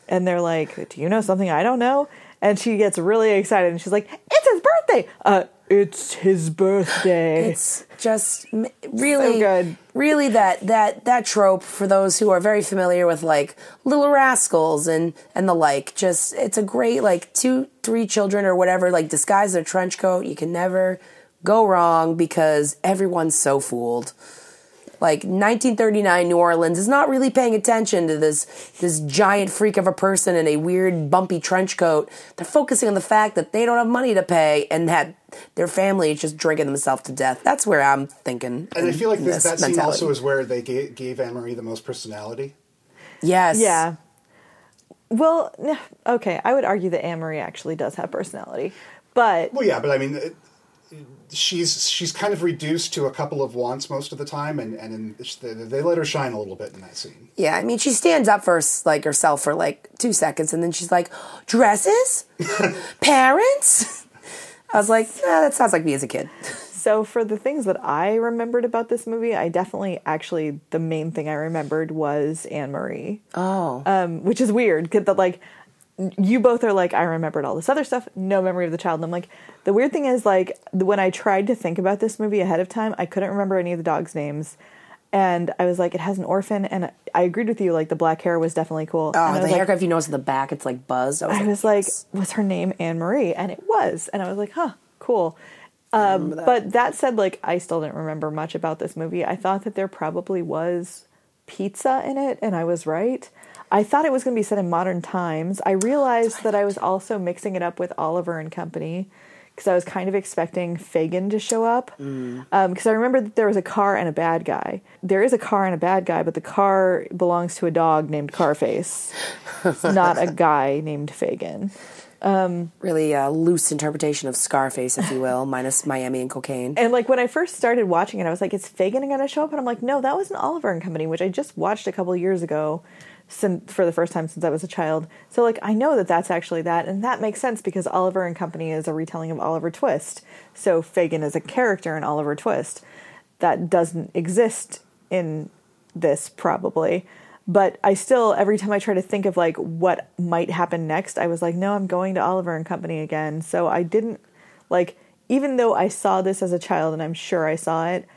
And they're like, Do you know something I don't know? And she gets really excited and she's like, It's his birthday! Uh, it's his birthday. It's just really So good. Really, that that that trope for those who are very familiar with like Little Rascals and and the like. Just it's a great like two three children or whatever like disguise their trench coat. You can never go wrong because everyone's so fooled. Like 1939 New Orleans is not really paying attention to this this giant freak of a person in a weird bumpy trench coat. They're focusing on the fact that they don't have money to pay and that their family is just drinking themselves to death. That's where I'm thinking. And I feel like this, this that scene also is where they gave, gave Anne Marie the most personality. yes, yeah. Well, okay, I would argue that Anne Marie actually does have personality. But Well, yeah, but I mean, it, she's she's kind of reduced to a couple of wants most of the time, and and in, they, they let her shine a little bit in that scene. Yeah, I mean, she stands up for like herself for like two seconds, and then she's like, "Dresses, parents." I was like, "Yeah, that sounds like me as a kid." So for the things that I remembered about this movie, I definitely actually the main thing I remembered was Anne Marie. Oh, um, which is weird because that like you both are like I remembered all this other stuff, no memory of the child. And I'm like, the weird thing is like when I tried to think about this movie ahead of time, I couldn't remember any of the dogs' names. And I was like, it has an orphan, and I agreed with you. Like the black hair was definitely cool. oh, the was like, haircut. If you notice in the back, it's like buzzed. I was I like, was like, was her name Anne Marie? And it was. And I was like, huh, cool. Um, But that said, like, I still didn't remember much about this movie. I thought that there probably was pizza in it, and I was right. I thought it was going to be set in modern times. I realized that I was also mixing it up with Oliver and Company because I was kind of expecting Fagin to show up. Because I remember that there was a car and a bad guy. There is a car and a bad guy, but the car belongs to a dog named Carface, not a guy named Fagin. really uh, loose interpretation of Scarface, if you will, minus Miami and cocaine. And like when I first started watching it, I was like, "Is Fagin going to show up?" And I'm like, "No, that was an Oliver and Company, which I just watched a couple years ago, since, for the first time since I was a child." So like, I know that that's actually that, and that makes sense because Oliver and Company is a retelling of Oliver Twist. So Fagin is a character in Oliver Twist that doesn't exist in this probably. But I still, every time I try to think of like what might happen next, I was like, no, I'm going to Oliver and Company again. So I didn't like, even though I saw this as a child and I'm sure I saw it,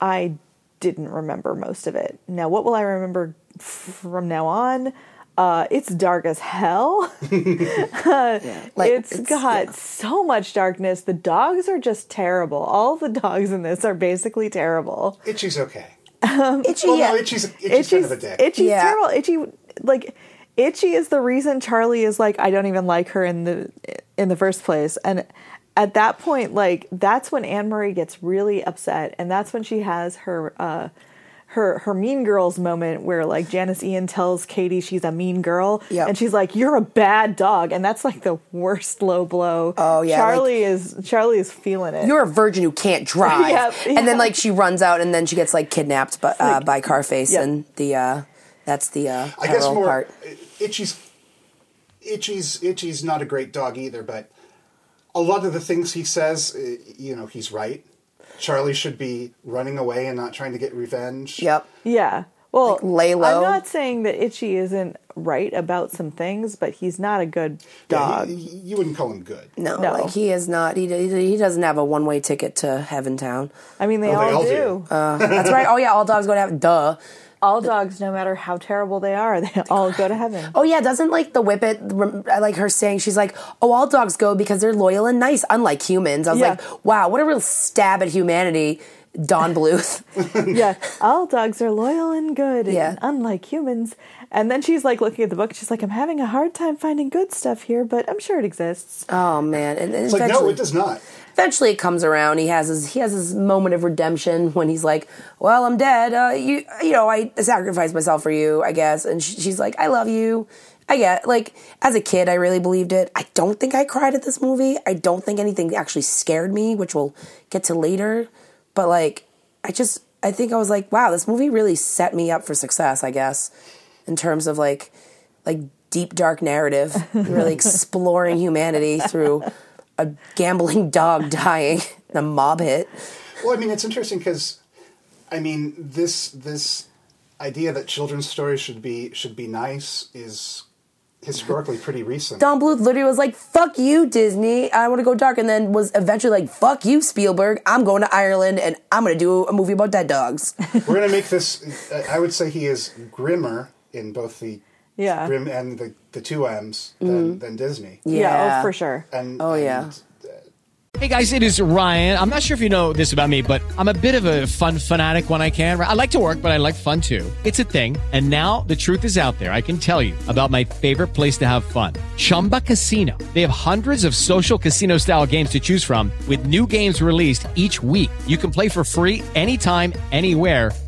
I didn't remember most of it. Now, what will I remember f- from now on? Uh, it's dark as hell. Like, it's it's- got yeah. so much darkness. The dogs are just terrible. All the dogs in this are basically terrible. Itchy's okay. Itchy, Well, yeah. no, Itchy's, Itchy's kind of a dick. Itchy's Yeah. terrible. Itchy, like, Itchy is the reason Charlie is like, I don't even like her in the in the first place. And at that point, like, that's when Anne Marie gets really upset, and that's when she has her uh, her her Mean Girls moment where like Janis Ian tells Cady she's a mean girl, Yep. and she's like, "You're a bad dog," and that's like the worst low blow. Oh, yeah, Charlie is Charlie is feeling it. You're a virgin who can't drive. Yep, And then like she runs out and then she gets like kidnapped by, uh, Like- by Carface Yep. and the uh, that's the uh, I guess peril more part. Itchy's Itchy's Itchy's not a great dog either, but a lot of the things he says, uh, you know, he's right. Charlie should be running away and not trying to get revenge. Yep. Yeah. Well, Like, lay low. I'm not saying that Itchy isn't right about some things, but he's not a good Yeah, dog. he- he- you wouldn't call him good. No, No. like he is not. He, he he doesn't have a one way ticket to Heaven Town. I mean, they, Oh, they all, all do. do. Uh, that's right. Oh yeah, all dogs go to heaven. Duh. All dogs, no matter how terrible they are, they all go to heaven. Oh yeah, doesn't like the whippet? rem- like her saying she's like, oh, all dogs go because they're loyal and nice, unlike humans. I was Yeah. like, wow, what a real stab at humanity, Don Bluth. yeah, all dogs are loyal and good, Yeah. and unlike humans. And then she's like looking at the book. She's like, I'm having a hard time finding good stuff here, but I'm sure it exists. oh man, and, and It's like, no, it does not. Eventually it comes around. He has his he has his moment of redemption when he's like, "Well, I'm dead. Uh, you you know, I sacrificed myself for you, I guess." And sh- she's like, "I love you." I get like as a kid, I really believed it. I don't think I cried at this movie. I don't think anything actually scared me, which we'll get to later. But like, I just I think I was like, "Wow, this movie really set me up for success." I guess in terms of like like deep dark narrative, really exploring humanity through a gambling dog dying, a mob hit. Well, I mean, it's interesting because, I mean, this this idea that children's stories should be should be nice is historically pretty recent. Don Bluth literally was like, "Fuck you, Disney. I want to go dark," and then was eventually like, "Fuck you, Spielberg. I'm going to Ireland and I'm going to do a movie about dead dogs." We're gonna make this. I would say he is grimmer in both the Yeah. grim and the the two M's than, mm-hmm. than Disney. Yeah, oh, for sure. And Oh, yeah. and, uh, Hey guys, it is Ryan. I'm not sure if you know this about me, but I'm a bit of a fun fanatic when I can. I like to work, but I like fun too. It's a thing. And now the truth is out there. I can tell you about my favorite place to have fun Chumba Casino. They have hundreds of social casino style games to choose from, with new games released each week. You can play for free anytime, anywhere.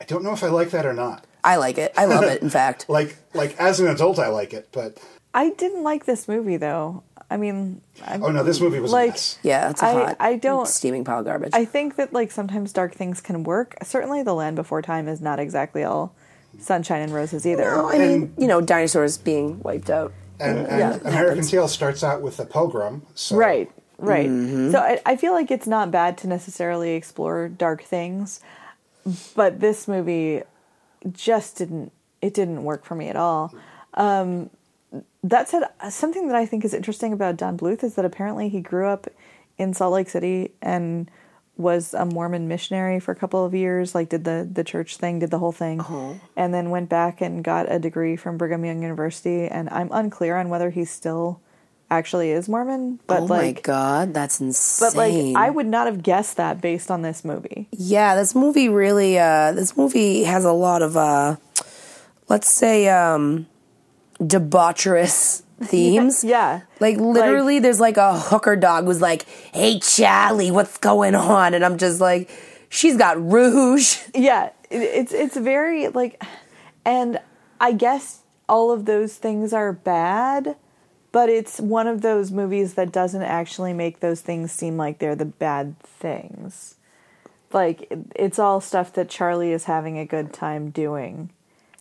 I don't know if I like that or not. I like it. I love it. In fact, Like, like as an adult, I like it, but I didn't like this movie though. I mean, I, oh no, this movie was Like- a mess. yeah, it's a I- hot. I don't- steaming pile of garbage. I think that like sometimes dark things can work. Certainly, The Land Before Time is not exactly all sunshine and roses either. no, I mean, you know, dinosaurs being wiped out. And, and Yeah. American Tail starts out with a pogrom. So Right, right. Mm-hmm. So I, I feel like it's not bad to necessarily explore dark things, but this movie just didn't. It didn't work for me at all. Um, that said, something that I think is interesting about Don Bluth is that apparently he grew up in Salt Lake City and was a Mormon missionary for a couple of years, like did the the church thing, did the whole thing, Uh-huh. and then went back and got a degree from Brigham Young University. And I'm unclear on whether he's still actually is Mormon, but oh like my god, that's insane. but like I would not have guessed that based on this movie. Yeah, this movie really uh this movie has a lot of uh let's say um debaucherous themes. Yeah. Like literally there's like a hooker dog who's like, "Hey Charlie, what's going on?" and I'm just like, "She's got rouge." Yeah, it, it's it's very like and I guess all of those things are bad, but it's one of those movies that doesn't actually make those things seem like they're the bad things. Like it's all stuff that Charlie is having a good time doing.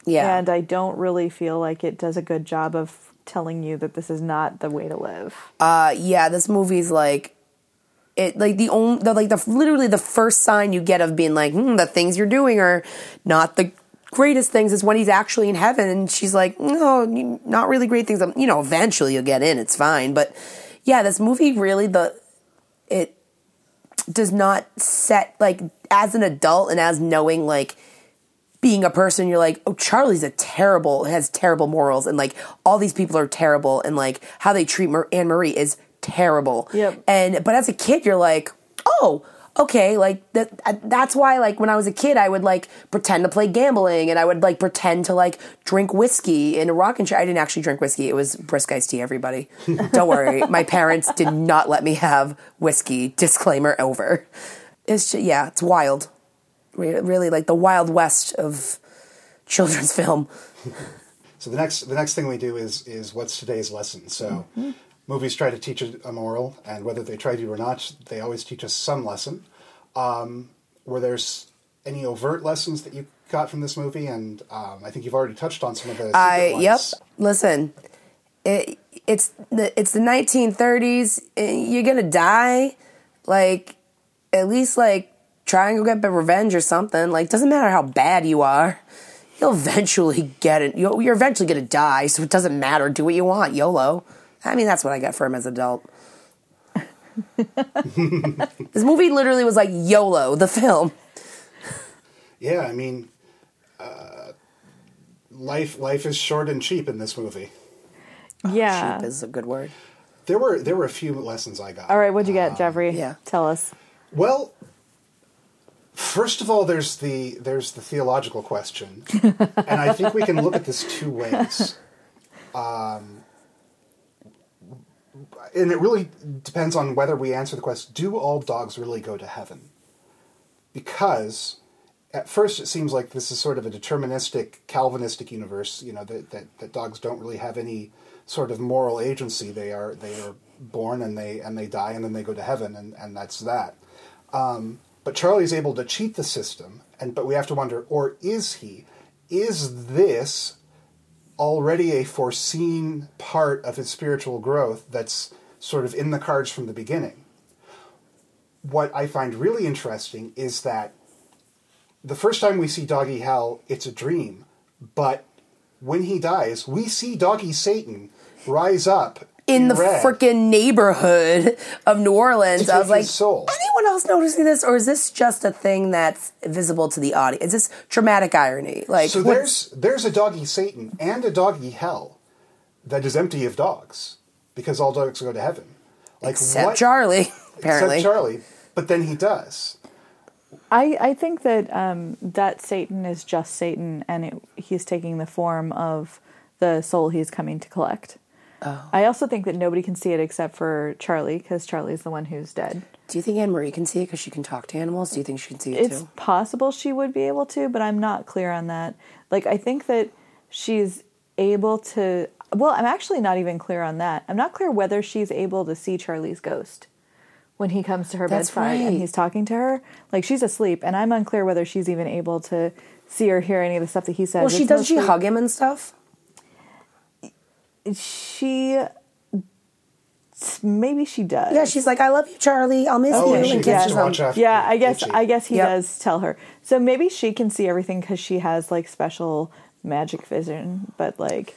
Yeah. And I don't really feel like it does a good job of telling you that this is not the way to live. Uh yeah, this movie's like it like the only the, like the literally the first sign you get of being like hmm, the things you're doing are not the greatest things is when he's actually in heaven and she's like no not really great things you know eventually you'll get in it's fine but yeah this movie really the it does not set like as an adult and as knowing like being a person you're like oh charlie's a terrible has terrible morals and like all these people are terrible and like how they treat Mar- anne marie is terrible Yep. and but as a kid you're like oh okay like that uh, that's why like when i was a kid i would like pretend to play gambling and i would like pretend to like drink whiskey in a rocking chair. I didn't actually drink whiskey. It was brisk iced tea everybody. Don't worry. My parents did not let me have whiskey. Disclaimer over. It's just, yeah it's wild. Re- really like the wild west of children's film. So the next the next thing we do is is what's today's lesson. So Mm-hmm. Movies try to teach a, moral, and whether they try to or not, they always teach us some lesson. Um, were there's any overt lessons that you got from this movie? And um, I think you've already touched on some of the. I ones. yep. Listen, it, it's the it's the 1930s. eh, You're gonna die. Like at least like try and go get revenge or something. Like doesn't matter how bad you are. You'll eventually get it. You're, you're eventually gonna die, so it doesn't matter. Do what you want, YOLO. I mean, that's what I got for him as an adult. this movie literally was like YOLO, the film. Yeah, I mean, uh, life life is short and cheap in this movie. Yeah. Cheap is a good word. There were there were a few lessons I got. All right, what'd you get, Jeffrey? yeah. Tell us. Well, first of all, there's the there's the theological question, and I think we can look at this two ways. Um, and it really depends on whether we answer the question: Do all dogs really go to heaven? Because at first it seems like this is sort of a deterministic Calvinistic universe. You know that that, that dogs don't really have any sort of moral agency. They are they are born and they and they die and then they go to heaven and, and that's that. Um, but Charlie's able to cheat the system, and but we have to wonder, or is he? Is this already a foreseen part of his spiritual growth that's sort of in the cards from the beginning? What I find really interesting is that the first time we see Doggy Hell, it's a dream, but when he dies, we see Doggy Satan rise up in the freaking neighborhood of New Orleans. to I was like, soul. anyone else noticing this, or is this just a thing that's visible to the audience? Is this dramatic irony? Like, So there's there's a doggy Satan and a doggy hell that is empty of dogs because all dogs go to heaven. Like except what? Charlie, apparently. Except Charlie, but then he does. I, I think that um, that Satan is just Satan, and it, he's taking the form of the soul he's coming to collect. Oh. I also think that nobody can see it except for Charlie, because Charlie's the one who's dead. Do you think Anne Marie can see it because she can talk to animals? Do you think she can see it It's too? possible she would be able to, but I'm not clear on that. Like, I think that she's able to. Well, I'm actually not even clear on that. I'm not clear whether she's able to see Charlie's ghost when he comes to her That's bedside and he's talking to her. Like, she's asleep, and I'm unclear whether she's even able to see or hear any of the stuff that he says. Well, she It's does. She hug him and stuff. She. Maybe she does. Yeah, she's like, "I love you, Charlie. I'll miss Oh, you." and she and gets kisses to him. watch after. Yeah, I guess Itchy. I guess he Yep. does tell her. So maybe she can see everything because she has like special magic vision. But like,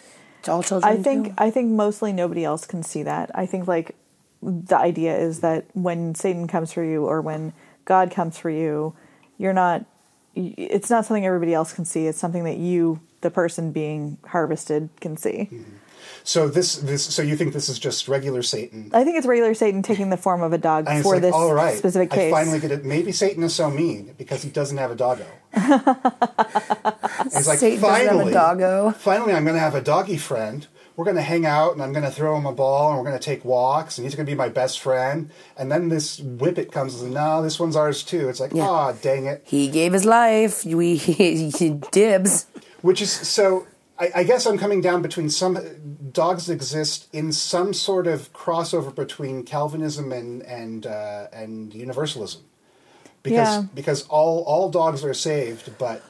All children. I think do. I think mostly nobody else can see that. I think like the idea is that when Satan comes for you or when God comes for you, you're not. It's not something everybody else can see. It's something that you, the person being harvested, can see. Mm-hmm. So this this so you think this is just regular Satan? I think it's regular Satan taking the form of a dog And for like, this all right, specific case. I finally get it. Maybe Satan is so mean because he doesn't have a doggo. It's like Satan doesn't have a finally, doggo. finally, I'm going to have a doggy friend. We're going to hang out, and I'm going to throw him a ball, and we're going to take walks, and he's going to be my best friend. And then this whippet comes, and no, this one's ours too. It's like, Yeah. ah, dang it. he gave his life. We dibs. Which is so. I, I guess I'm coming down between some dogs exist in some sort of crossover between Calvinism and and uh, and universalism, because Yeah. because all all dogs are saved, but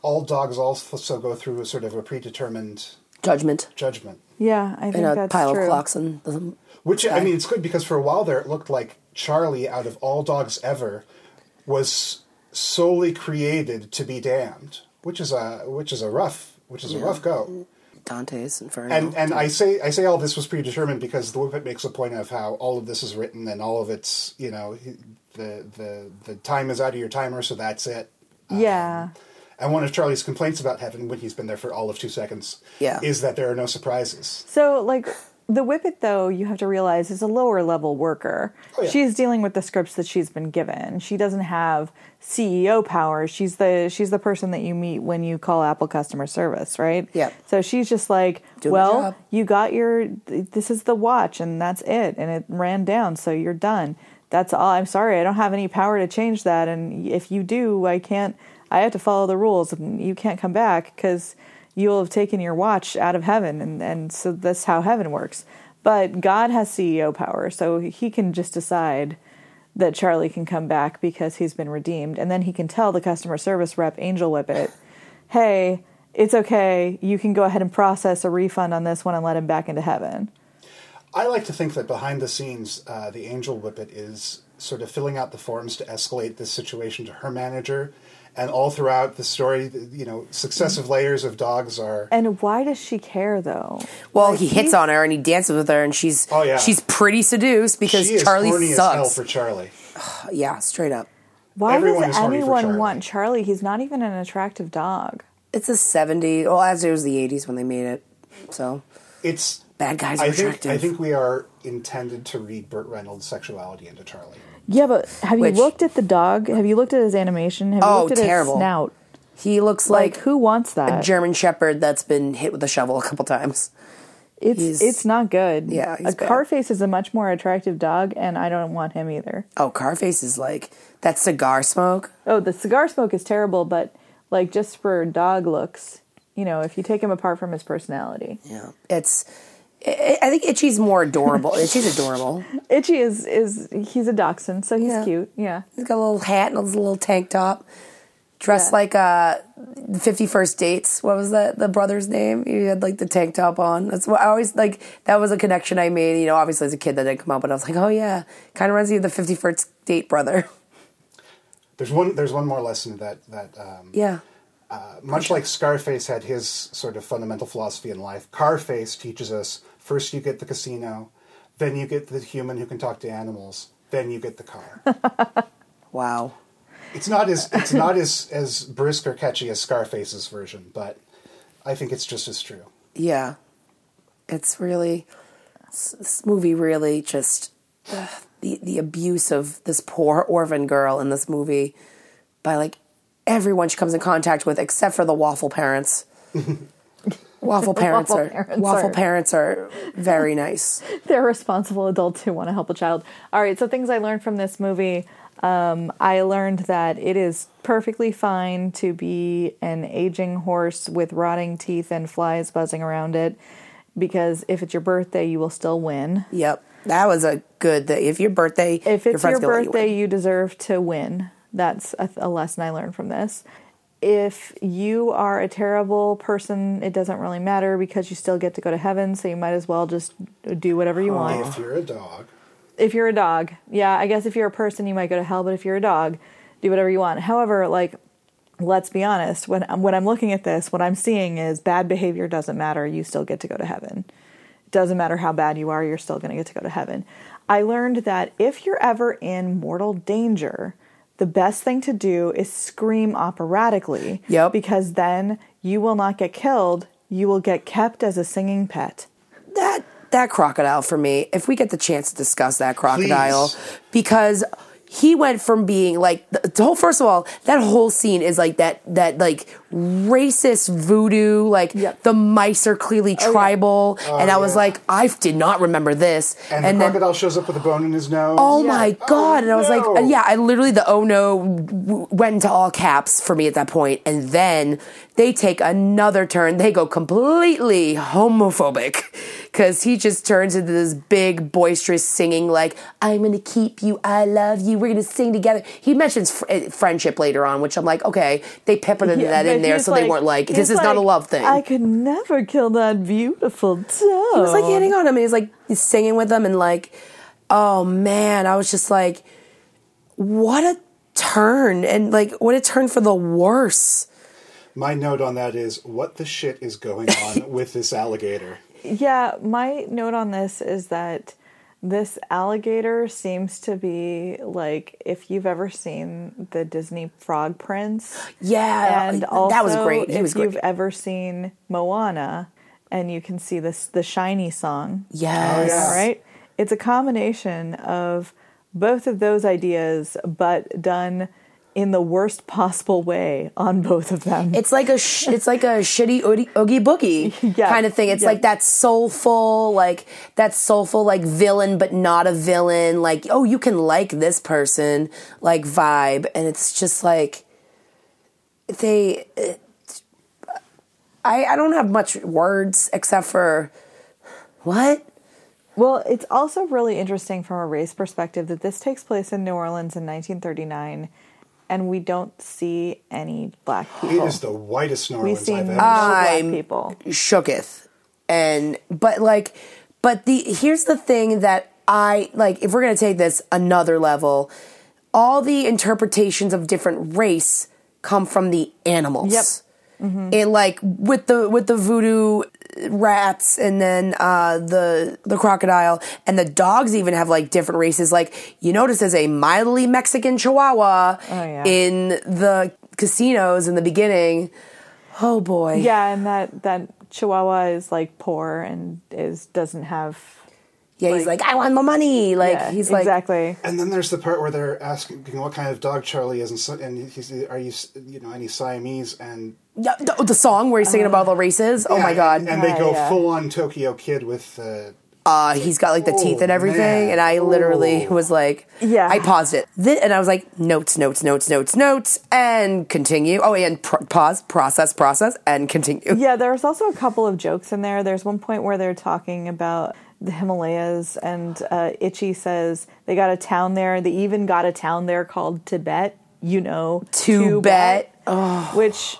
all dogs also go through a sort of a predetermined Judgment judgment. yeah, I think and a that's pile true. of clocks and the Which I mean, it's good because for a while there, it looked like Charlie, out of all dogs ever, was solely created to be damned, which is a which is a rough which is a rough go. Dante's Inferno. And and I say I say all this was predetermined because the whippet makes a point of how all of this is written and all of it's you know the the the time is out of your timer, so that's it. Um, yeah. And one of Charlie's complaints about heaven when he's been there for all of two seconds, Yeah. is that there are no surprises. So, like, the Whippet, though, you have to realize is a lower level worker. Oh, yeah. She's dealing with the scripts that she's been given. She doesn't have CEO powers. She's the she's the person that you meet when you call Apple customer service, right? Yep. So she's just like, Do well, you got your this is the watch, and that's it, and it ran down, so you're done. That's all. I'm sorry, I don't have any power to change that, and if you do, I can't. I have to follow the rules, and you can't come back because you'll have taken your watch out of heaven, and, and so that's how heaven works. But God has CEO power, so he can just decide that Charlie can come back because he's been redeemed, and then he can tell the customer service rep, Angel Whippet, "Hey, it's okay. You can go ahead and process a refund on this one and let him back into heaven." I like to think that behind the scenes, uh, the angel whippet is sort of filling out the forms to escalate this situation to her manager, and all throughout the story, you know, successive layers of dogs are. And why does she care though? well, Like, he hits he's- on her and he dances with her, and she's Oh, yeah. she's pretty seduced because she is Charlie horny as hell sucks. for Charlie. yeah, straight up. Why Everyone does is horny for anyone Charlie. want Charlie? He's not even an attractive dog. It's a 70s. Well, as it was the 80s when they made it. So It's bad guys are I think attractive. I think we are intended to read Burt Reynolds' sexuality into Charlie. Yeah, but have Which- you looked at the dog? Have you looked at his animation? Have you Oh, looked at terrible. his snout? he looks Like, like, who wants that? a? German Shepherd that's been hit with a shovel a couple times. it's he's- it's not good. Yeah, he's a bad. Carface is a much more attractive dog, and I don't want him either. Oh, Carface is like that cigar smoke. Oh, the cigar smoke is terrible, but like just for dog looks, you know, if you take him apart from his personality, Yeah, it's. I I think Itchy's more adorable. Itchy's adorable. Itchy is is he's a dachshund, so he's Yeah. cute. Yeah, He's got a little hat and a little tank top. Dressed Yeah. like uh, Fifty First Dates. What was that? The brother's name? He had like the tank top on. That's what I always like. That was a connection I made. You know, obviously as a kid that didn't come out, but I was like, oh yeah, kind of reminds me of the Fifty First Date brother. There's one. There's one more lesson that that um, Yeah, much like Scarface had his sort of fundamental philosophy in life, Carface teaches us first you get the casino, then you get the human who can talk to animals, then you get the car. Wow. it's not as it's not as as brisk or catchy as Scarface's version, but I think it's just as true. Yeah. It's really this, movie really just ugh, the the abuse of this poor orphan girl in this movie by like everyone she comes in contact with except for the waffle parents. waffle parents Waffle are parents waffle are- parents are very nice. They're responsible adults who want to help a child. All right, so things I learned from this movie. Um, I learned that it is perfectly fine to be an aging horse with rotting teeth and flies buzzing around it, because if it's your birthday, you will still win. Yep. That was a good thing. If your birthday If it's your gonna you birthday, you deserve to win. That's a, a lesson I learned from this. If you are a terrible person, it doesn't really matter because you still get to go to heaven, so you might as well just do whatever you want. If you're a dog, if you're a dog, yeah, I guess if you're a person, you might go to hell. But if you're a dog, do whatever you want. However, like, let's be honest. When when I'm looking at this, what I'm seeing is bad behavior doesn't matter. You still get to go to heaven. It doesn't matter how bad you are. You're still going to get to go to heaven. I learned that if you're ever in mortal danger, the best thing to do is scream operatically. Yep. Because then you will not get killed. You will get kept as a singing pet. that that crocodile for me if we get the chance to discuss that crocodile Please. because he went from being like the, the whole first of all that whole scene is like that that like racist voodoo like Yep. Oh, the mice are clearly tribal and i was yeah. like i did not remember this and, the then crocodile shows up with a bone in his nose. Oh my god! and I was no. like, yeah, I literally the oh no w- went into all caps for me at that point. and then they take another turn. They go completely homophobic because he just turns into this big boisterous singing like I'm gonna keep you, I love you, we're gonna sing together. He mentions fr- uh, friendship later on, which I'm like, okay, they peppered Yeah, that in but there he's so they weren't like this is not a love thing. I could never kill that beautiful dog. he was like hitting on him and he's like he's singing with them and like oh man i was just like what a turn and like what a turn for the worse My note on that is what the shit is going on with this alligator? Yeah, my note on this is that this alligator seems to be like if you've ever seen the Disney Frog Prince. yeah and also that was great he if great you've ever seen Moana and you can see this the shiny song. yes yeah. Right. It's a combination of both of those ideas, but done in the worst possible way on both of them. it's like a sh- it's like a shitty oogie, oogie boogie Yeah, kind of thing. It's yeah. like that soulful, like that soulful, like villain but not a villain. Like oh, you can like this person, like vibe, and it's just like they. It, I I don't have much words except for what Well, it's also really interesting from a race perspective that this takes place in New Orleans in 1939, and we don't see any black people. is the whitest New we Orleans see I've no ever black I'm- people. shooketh. And but like but the here's the thing that I like if we're going to take this another level all the interpretations of different race come from the animals. Yep. And like with the with the voodoo rats and then uh the the crocodile and the dogs even have like different races like you notice there's a mildly Mexican chihuahua yeah. in the casinos in the beginning. Oh boy. Yeah, and that that Chihuahua is like poor and is doesn't have. Yeah, he's like, I want my money. Like yeah, he's like, exactly. And then there's the part where they're asking what kind of dog Charlie is, and, so, and he's are you you know any Siamese and yeah, the, the song where he's singing about all the races. Oh my god. And, and they go yeah. full on Tokyo Kid with uh, uh, he's got like the teeth and Oh, everything, man. and I literally Oh. was like, Yeah. I paused it, Th- and I was like, notes, notes, notes, notes, notes, and continue. Oh, and pr- pause, process, process, and continue. Yeah, there's also a couple of jokes in there. There's one point where they're talking about the Himalayas, and uh, Itchy says they got a town there. They even got a town there called Tibet. You know, Tibet. which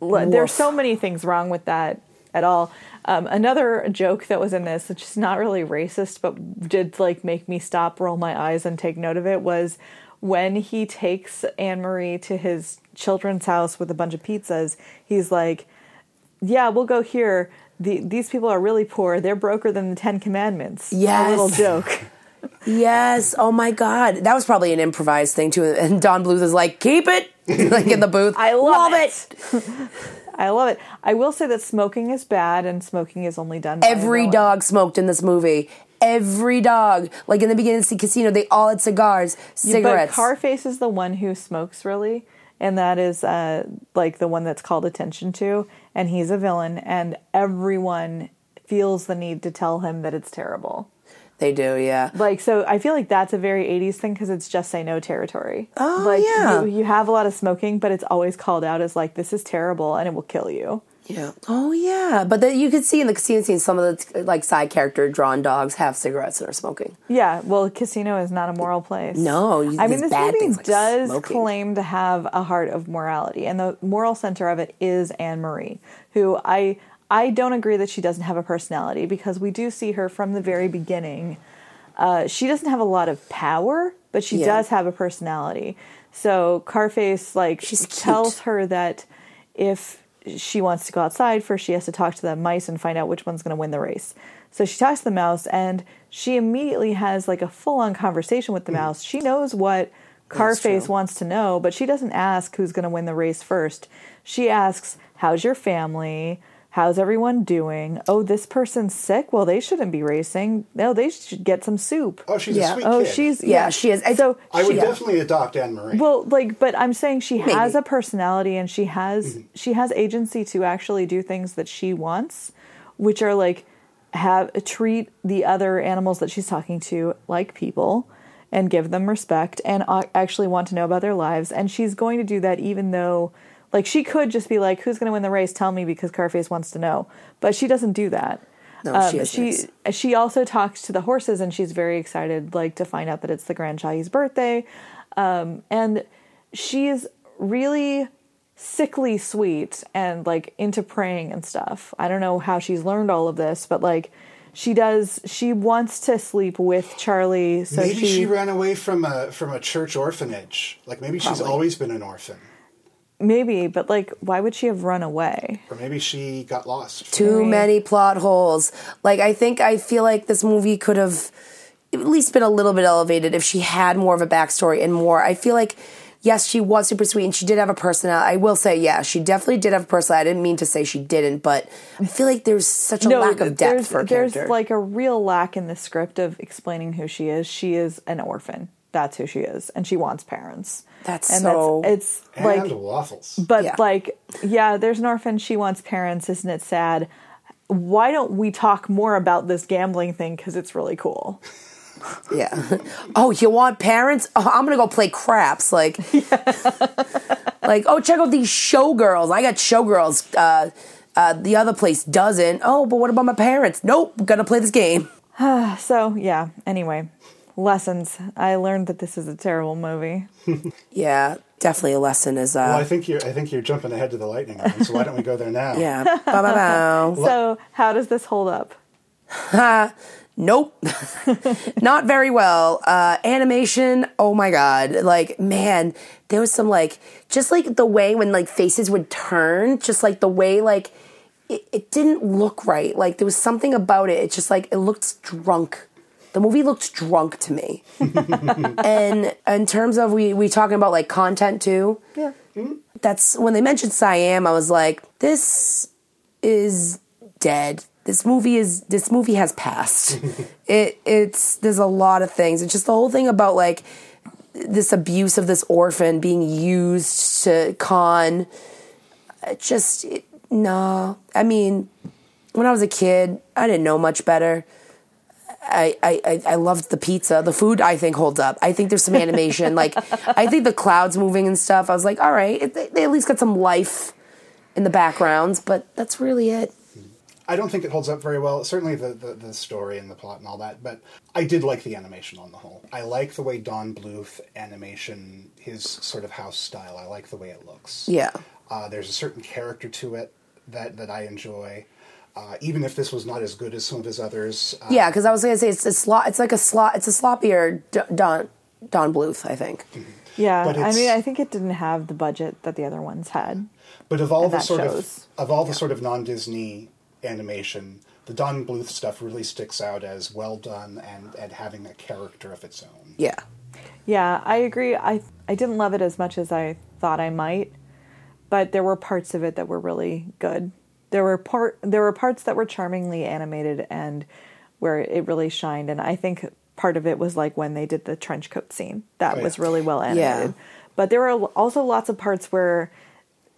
l- there's so many things wrong with that at all. Um, another joke that was in this, which is not really racist, but did like make me stop, roll my eyes, and take note of it, was when he takes Anne Marie to his children's house with a bunch of pizzas. He's like, "Yeah, we'll go here. The, these people are really poor. They're broker than the Ten Commandments." Yes. a little joke. Yes. Oh my God. That was probably an improvised thing too. And Don Bluth is like, keep it, like in the booth. I love it. I love it. I will say that smoking is bad, and smoking is only done. Every dog smoked in this movie. Every dog. Like in the beginning of the casino, they all had cigars, cigarettes. But Carface is the one who smokes really, and that is uh, like the one that's called attention to, and he's a villain, and everyone feels the need to tell him that it's terrible. They do, yeah. Like so, I feel like that's a very '80s thing because it's just say no territory. Oh, like, yeah. you, you have a lot of smoking, but it's always called out as like this is terrible and it will kill you. Yeah. Oh yeah. But then you could see in the casino scene some of the like side character drawn dogs have cigarettes and are smoking. Yeah, well, casino is not a moral place. No, you- I mean this movie like does smoking. claim to have a heart of morality, and the moral center of it is Anne Marie, who I I don't agree that she doesn't have a personality because we do see her from the very beginning. Uh, she doesn't have a lot of power, but she Yeah. does have a personality. So Carface like She's cute. tells her that if she wants to go outside first she has to talk to the mice and find out which one's going to win the race so she talks to the mouse and she immediately has like a full-on conversation with the mouse she knows what carface wants to know but she doesn't ask who's going to win the race first she asks how's your family how's everyone doing oh this person's sick well they shouldn't be racing no they should get some soup Oh, she's Yeah. a sweet oh kid. she's Yeah, she is. I- so I would she- definitely adopt Anne Marie. well, like, but I'm saying she has a personality and she has she has agency to actually do things that she wants, which are like have treat the other animals that she's talking to like people and give them respect and uh, actually want to know about their lives. And she's going to do that even though, like, she could just be like, "Who's going to win the race? Tell me," because Carface wants to know. But she doesn't do that. No, she Um, is she she also talks to the horses and she's very excited like to find out that it's the Grand Shahi's birthday. Um, and she's really sickly sweet and like into praying and stuff. I don't know how she's learned all of this, but like she does she wants to sleep with Charlie so maybe she, she, ran away from a from a church orphanage. Like maybe she's always been an orphan, maybe, but like why would she have run away? or maybe she got lost. Too many plot holes. Like I think I feel like this movie could have at least been a little bit elevated if she had more of a backstory and more. I feel like yes, she was super sweet and she did have a personality. I will say, yeah, she definitely did have a personality. I didn't mean to say she didn't, but I feel like there's such a lack of depth there's, for a there's character. like a real lack in the script of explaining who she is. She is an orphan. That's who she is, and she wants parents. That's and so- it's and like waffles. But Yeah. like, yeah, there's an orphan. She wants parents. Isn't it sad? Why don't we talk more about this gambling thing? Because it's really cool. Yeah. Oh, you want parents? Oh, I'm gonna go play craps. Like, like oh, check out these showgirls. I got showgirls. Uh, uh, the other place doesn't. Oh, but what about my parents? Nope, gonna play this game. So yeah. Anyway, lessons. I learned that this is a terrible movie. Yeah, definitely a lesson is. Uh, well, I think you're I think you're jumping ahead to the lightning round. So why don't we go there now? yeah. Bow, bow, bow. So how does this hold up? Nope. Not very well. Uh, animation, oh my god. Like, man, there was some like just like the way when like faces would turn, just like the way like it, it didn't look right. Like there was something about it. It's just like it looked drunk. The movie looked drunk to me. and in terms of we we talking about like content too. Yeah. Mm-hmm. That's when they mentioned Siam, I was like, this is dead. This movie is this movie has passed. it it's there's a lot of things. It's just the whole thing about like this abuse of this orphan being used to con. It just it, no. I mean, when I was a kid, I didn't know much better. I, I, I- loved the pizza. The food I think holds up. I think there's some animation. like I think the clouds moving and stuff. I was like, all right, it, they, they at least got some life in the backgrounds, but that's really it. I don't think it holds up very well. Certainly the, the, the story and the plot and all that, but I did like the animation on the whole. I like the way Don Bluth animation, his sort of house style. I like the way it looks. Yeah. Uh, there's a certain character to it that, that I enjoy. Uh, even if this was not as good as some of his others. Uh, Yeah, because I was gonna say it's a slot. It's like a slot. It's a sloppier Don Don Bluth, I think. Yeah. I mean, I think it didn't have the budget that the other ones had. But of all the sort shows. of of all the sort of non Disney animation, the Don Bluth stuff really sticks out as well done and, and having a character of its own. Yeah. Yeah, I agree. I I didn't love it as much as I thought I might, but there were parts of it that were really good. There were part there were parts that were charmingly animated and where it really shined. And I think part of it was like when they did the trench coat scene. That Oh, was really well animated. yeah. But there were also lots of parts where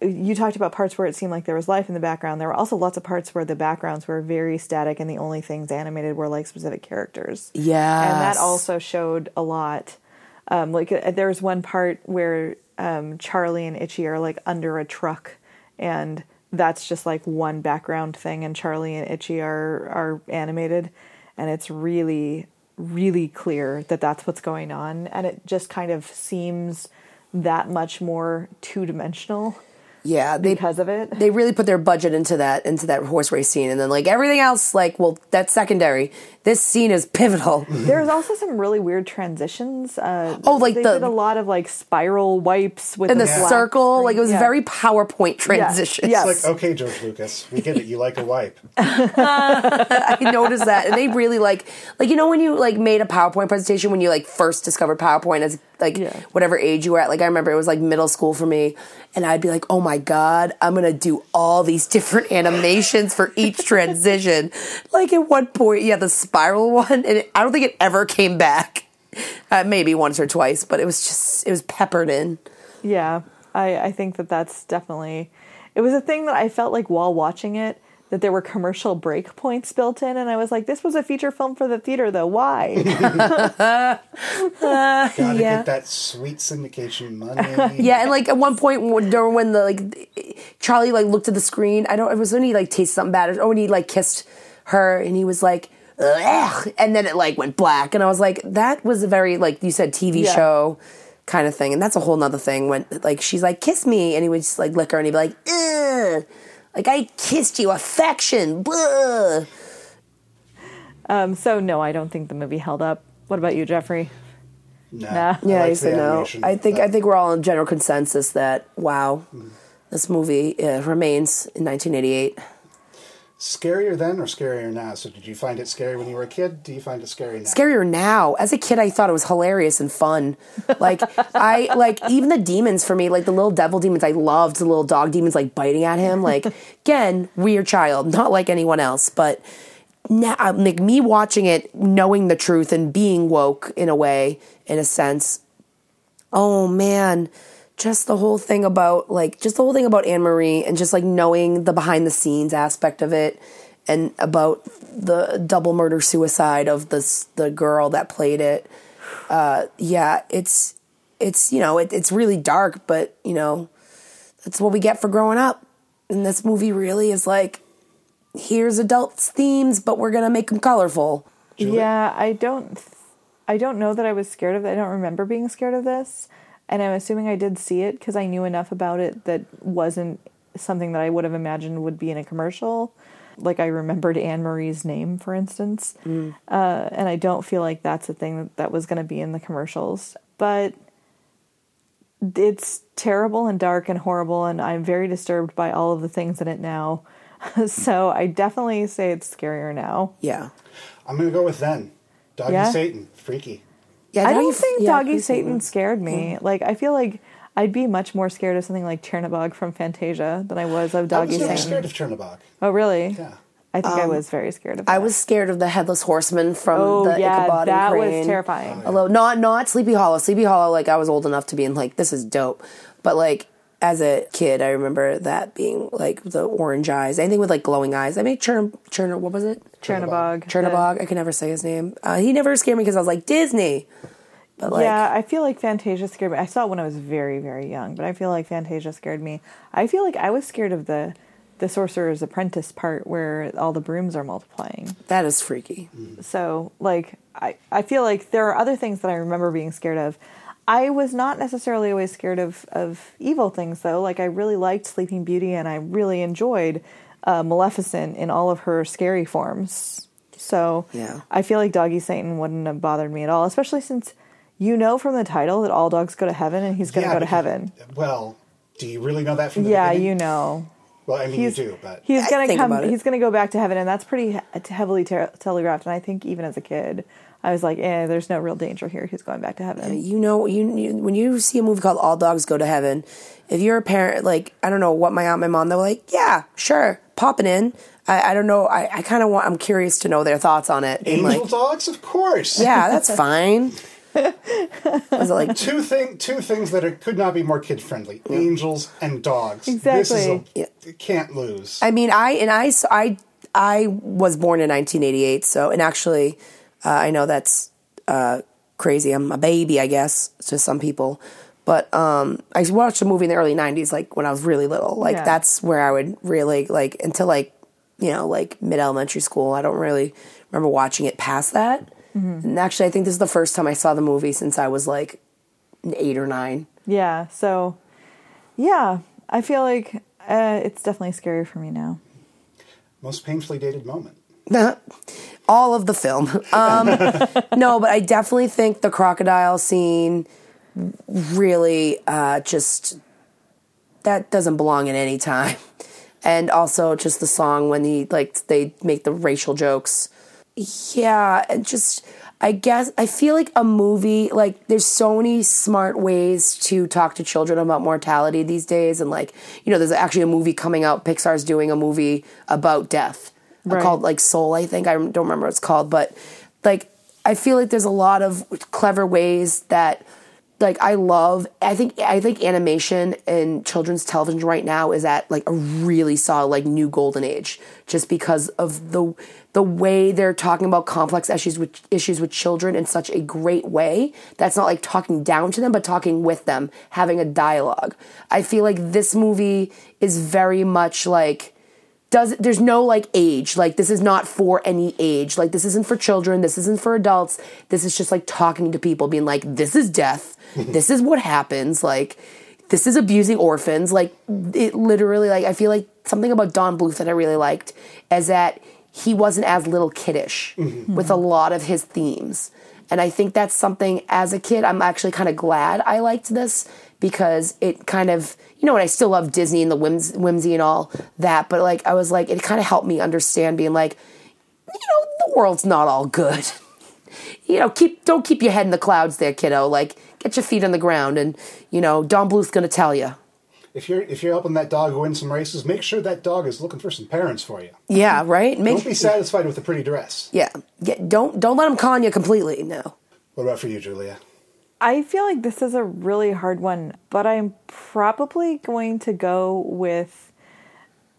you talked about parts where it seemed like there was life in the background. There were also lots of parts where the backgrounds were very static and the only things animated were like specific characters. yeah And that also showed a lot. Um, like uh, there was one part where um, Charlie and Itchy are like under a truck, and that's just like one background thing, and Charlie and Itchy are are animated, and it's really really clear that that's what's going on, and it just kind of seems that much more two dimensional Yeah, they because of it. they really put their budget into that into that horse race scene, and then like everything else, like well, that's secondary. This scene is pivotal. There's also some really weird transitions. Uh, Oh, like they the- did a lot of like spiral wipes with In the black circle, screen. like it was Yeah. very PowerPoint transition. Yes. It's like, okay, George Lucas, we get it. You like a wipe. I noticed that, and they really like, like you know, when you like made a PowerPoint presentation when you like first discovered PowerPoint as like Yeah. whatever age you were at. Like I remember it was like middle school for me, and I'd be like, oh my god, I'm gonna do all these different animations for each transition. Like at one point, yeah, the spiral one, and I don't think it ever came back. Uh, maybe once or twice, but it was just it was peppered in. Yeah, I, I think that that's definitely. It was a thing that I felt like while watching it that there were commercial break points built in, and I was like, "This was a feature film for the theater, though. Why?" Gotta Yeah. get that sweet syndication money. Yeah, and like at one point during when the like Charlie like looked at the screen, I don't. It was when he like tasted something bad, or oh, when he like kissed her, and he was like, Ugh, and then it like went black, and I was like, that was a very like you said TV Yeah. show kind of thing, and that's a whole nother thing when like she's like kiss me, and he would just like lick her, and he'd be like, Ugh, like I kissed you, affection, blah. um, so no, I don't think the movie held up. What about you, Jeffrey? Nah, Nah. I Yeah, I the said no. I think That- I think we're all in general consensus that wow, this movie uh, remains in 1988. Scarier then or scarier now? So did you find it scary when you were a kid? Do you find it scary now? scarier now. As a kid, I thought it was hilarious and fun. Like I like even the demons for me, like the little devil demons. I loved the little dog demons like biting at him. Like again, weird child, not like anyone else, but. Now, uh, like me watching it, knowing the truth and being woke in a way, in a sense. Oh man, just the whole thing about like just the whole thing about Anne Marie and just like knowing the behind the scenes aspect of it and about the double murder suicide of this the girl that played it. Uh, yeah, it's it's you know it, it's really dark, but you know that's what we get for growing up. And this movie really is like here's adult themes, but we're gonna make them colorful. Yeah, I don't. I don't know that I was scared of it. I don't remember being scared of this, and I'm assuming I did see it because I knew enough about it that wasn't something that I would have imagined would be in a commercial. Like I remembered Anne Marie's name, for instance, uh, and I don't feel like that's a thing that, that was going to be in the commercials. But it's terrible and dark and horrible, and I'm very disturbed by all of the things in it now. so I definitely say it's scarier now. Yeah, I'm gonna go with then. Doggy Yeah? Satan, freaky. Yeah. I don't think yeah, Doggy Satan scared me. Like I feel like I'd be much more scared of something like Chernobog from Fantasia than I was of I Doggy was never Satan. scared of Chernobog. Oh really? Yeah. I think I was very scared of. That. Um, I was scared of the headless horseman from Oh the yeah, Ichabod that and was Crane. terrifying. Although not not Sleepy Hollow. Sleepy Hollow, like I was old enough to be in like this is dope, but like as a kid, I remember that being like the orange eyes. Anything with like glowing eyes. I made Chern Chern. What was it? Chernobog. Chernobog. I can never say his name. Uh, he never scared me because I was like Disney. But like, yeah, I feel like Fantasia scared me. I saw it when I was very, very young, but I feel like Fantasia scared me. I feel like I was scared of the the Sorcerer's Apprentice part where all the brooms are multiplying. that is freaky. So, like, I, I feel like there are other things that I remember being scared of. I was not necessarily always scared of, of evil things, though. Like, I really liked Sleeping Beauty and I really enjoyed uh, Maleficent in all of her scary forms. So, Yeah. I feel like Doggy Satan wouldn't have bothered me at all, especially since you know from the title that all dogs go to heaven and he's going to Yeah, go to heaven. Well, do you really know that from the title? Yeah, beginning? you know. Well, I mean, he's you do, but he's gonna come. He's gonna go back to heaven, and that's pretty heavily te- telegraphed. And I think even as a kid, I was like, "Eh, there's no real danger here. He's going back to heaven." you know, you, you when you see a movie called All Dogs Go to Heaven, if you're a parent, like I don't know what my aunt, my mom, they're like, yeah, sure, popping in. I, I don't know. I, I kind of want. I'm curious to know their thoughts on it. And angel like, dogs, of course. yeah, that's fine. Was it like Two thing, two things that are, could not be more kid friendly: angels and dogs. This Exactly. is a, you can't lose. I mean, I and I, s- I, I was born in 1988. So, and actually, uh, I know that's uh, crazy. I'm a baby, I guess, to some people. But um, I watched a movie in the early 90s, like when I was really little. Like Yeah. that's where I would really like until like you know like mid elementary school. I don't really remember watching it past that. And actually, I think this is the first time I saw the movie since I was like eight or nine. Yeah. So, yeah, I feel like uh, it's definitely scary for me now. Most painfully dated moment. all of the film. Um, no, but I definitely think the crocodile scene really uh, just that doesn't belong in any time. And also just the song when he like they make the racial jokes. Yeah, and just I guess I feel like a movie like there's so many smart ways to talk to children about mortality these days and like you know there's actually a movie coming out Pixar's doing a movie about death Right. called like Soul I think I don't remember what it's called but like I feel like there's a lot of clever ways that like I love I think I think animation and children's television right now is at like a really solid like new golden age just because of the the way they're talking about complex issues with issues with children in such a great way that's not like talking down to them but talking with them having a dialogue I feel like this movie is very much like does there's no like age. Like this is not for any age. Like this isn't for children. This isn't for adults. This is just like talking to people being like this is death. This is what happens. Like this is abusing orphans. Like it literally like i feel like something about don bluth that i really liked is that he wasn't as little kiddish mm-hmm. with a lot of his themes. And i think that's something as a kid i'm actually kind of glad i liked this because it kind of you know and i still love disney and the whims, whimsy and all that but like i was like it kind of helped me understand being like you know the world's not all good you know keep don't keep your head in the clouds there kiddo like get your feet on the ground and you know don bluth's gonna tell you If you're if you're helping that dog win some races, make sure that dog is looking for some parents for you. yeah right make Don't be satisfied with a pretty dress. yeah, yeah don't don't let him con you completely no What about for you, Julia? I feel like this is a really hard one, but I'm probably going to go with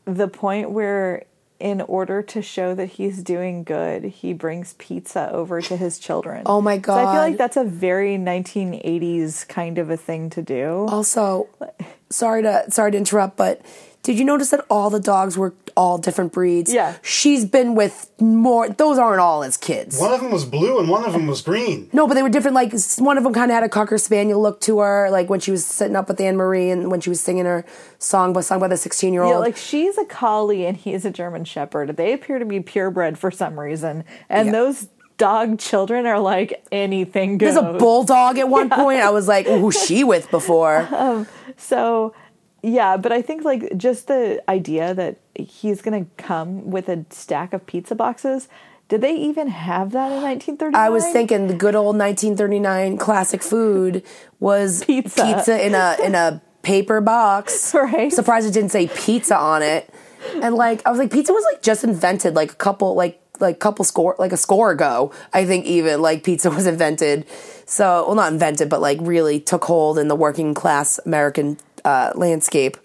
the point where, in order to show that he's doing good, he brings pizza over to his children. Oh my So I feel like that's a very 1980s kind of a thing to do. Also, sorry to sorry to interrupt, but did you notice that all the dogs were all different breeds? Yeah. She's been with more. Those aren't all as kids. One of them was blue and one of them was green. No, but they were different. Like one of them kind of had a cocker spaniel look to her, like when she was sitting up with Anne Marie and when she was singing her song, but sung by the sixteen year old. Yeah, like she's a collie and he's a German Shepherd. They appear to be purebred for some reason, and Yeah. those dog children are like anything goes. There's a bulldog at one point. I was like, who's she with before? Um, so, yeah, but I think like just the idea that he's going to come with a stack of pizza boxes. Did they even have that in 1939? I was thinking the good old 1939 classic food was Pizza. pizza in a in a paper box. Right. Surprised it didn't say pizza on it. And like I was like pizza was like just invented like a couple like like couple score like a score ago. I think even like pizza was invented. So well not invented but like really took hold in the working class American uh, landscape.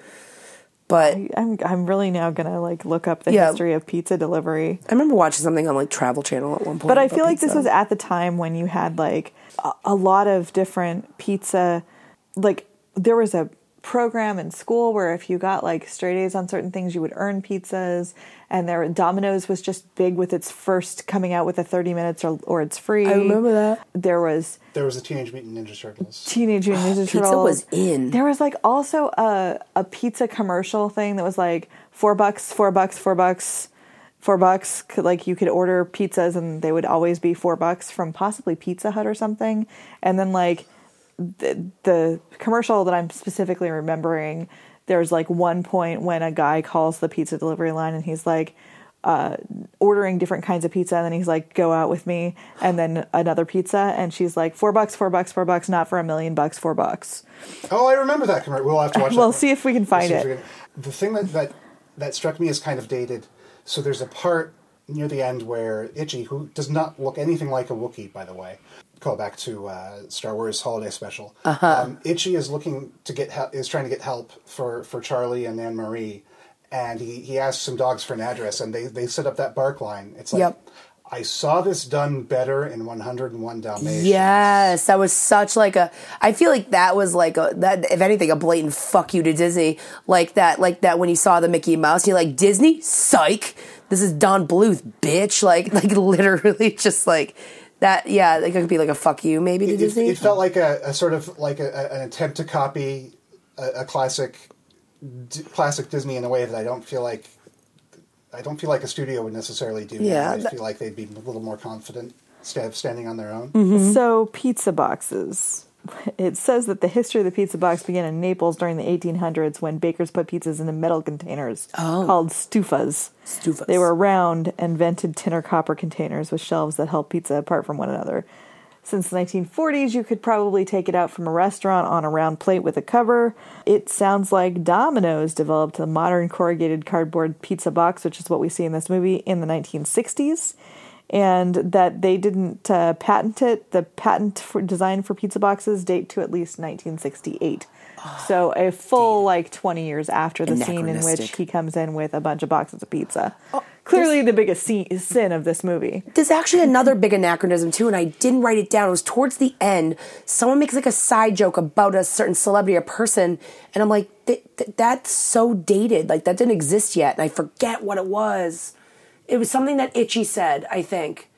But I'm I'm really now gonna like look up the Yeah. history of pizza delivery. I remember watching something on like Travel Channel at one point. But I feel like this was at the time when you had like a, a lot of different pizza. Like there was a program in school where if you got like straight A's on certain things, you would earn pizzas. And there, Domino's was just big with its first coming out with a 30 minutes or, or it's free. I remember that. There was There was a Teenage Mutant Ninja Turtles. Teenage Mutant Ninja Pizza Turtles. was in. There was like also a a pizza commercial thing that was like four bucks, four bucks, four bucks, four bucks. Could- Like you could order pizzas and they would always be four bucks from possibly Pizza Hut or something. And then like the, the commercial that I'm specifically remembering, there's like one point when a guy calls the pizza delivery line and he's like uh, ordering different kinds of pizza and then he's like go out with me and then another pizza and she's like four bucks four bucks four bucks not for a million bucks four bucks Oh, I remember that commercial. We'll have to watch. We'll see if we can find if it. can- The thing that, that that struck me as kind of dated. So there's a part near the end where Itchy, who does not look anything like a Wookiee, by the way, call back to uh, Star Wars Holiday Special. Uh-huh. Um, Itchy is looking to get help, is trying to get help for for Charlie and Anne Marie, and he he asks some dogs for an address, and they they set up that bark line. It's like. Yep. I saw this done better in 101 Dalmatians. Yes, that was such like a. I feel like that was like a that if anything a blatant fuck you to Disney. Like that, like that when you saw the Mickey Mouse, you're like Disney, psych. This is Don Bluth, bitch. Like like literally just like that. Yeah, like it could be like a fuck you maybe to it, Disney. it felt like a, a sort of like a, a- an attempt to copy a, a classic d- classic Disney in a way that I don't feel like I don't feel like a studio would necessarily do. Yeah, I feel like they'd be a little more confident standing on their own. Mm-hmm. So, pizza boxes. It says that the history of the pizza box began in Naples during the 1800s when bakers put pizzas into metal containers oh. called stufas. Stufas. They were round and vented tin or copper containers with shelves that held pizza apart from one another. Since the 1940s, you could probably take it out from a restaurant on a round plate with a cover. It sounds like Domino's developed a modern corrugated cardboard pizza box, which is what we see in this movie, in the 1960s and that they didn't uh, patent it. The patent for design for pizza boxes date to at least 1968. so a full like 20 years after the scene in which he comes in with a bunch of boxes of pizza. Clearly, the biggest sin of this movie. There's actually another big anachronism too, and I didn't write it down. It was towards the end. Someone makes like a side joke about a certain celebrity or person, and I'm like, th- th- that's so dated. Like that didn't exist yet, and I forget what it was. It was something that Itchy said, I think.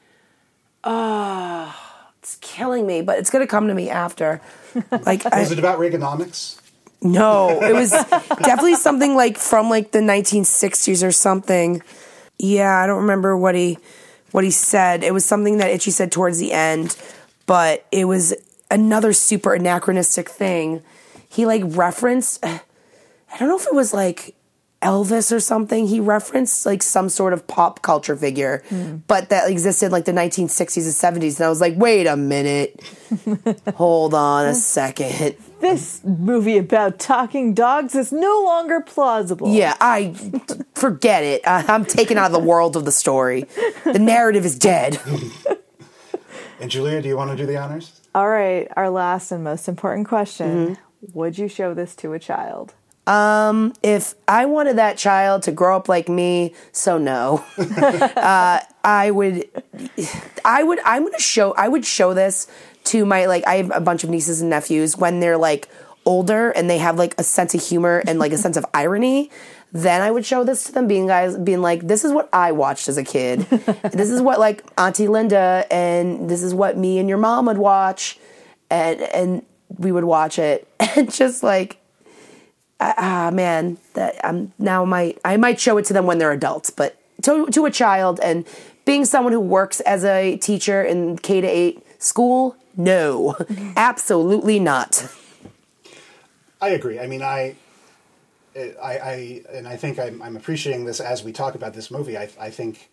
Ah, it's killing me, but it's gonna come to me after. Like, I, Was it about Reaganomics? no, it was definitely something like from like the 1960s or something. Yeah, I don't remember what he what he said. It was something that Itchy said towards the end, but it was another super anachronistic thing. He like referenced I don't know if it was like Elvis or something. He referenced like some sort of pop culture figure, but that existed like the 1960s and 70s. And I was like, wait a minute. Hold on a second. This movie about talking dogs is no longer plausible. Yeah, I forget it. I, I'm taken out of the world of the story. The narrative is dead. And Julia, do you want to do the honors? All right, our last and most important question Mm-hmm. Would you show this to a child? If I wanted that child to grow up like me, so no. uh, I would, I would, I'm gonna show. I would show this to my like. I have a bunch of nieces and nephews when they're like older and they have like a sense of humor and like a sense of irony. Then I would show this to them, being guys, being like, "This is what I watched as a kid. this is what like Auntie Linda, and this is what me and your mom would watch, and and we would watch it, and just like ah man that I'm now might I might show it to them when they're adults, but to to a child and being someone who works as a teacher in K to 8 school, no. Absolutely not. I agree. I mean, I, I, I and I think I'm, I'm appreciating this as we talk about this movie. I, I think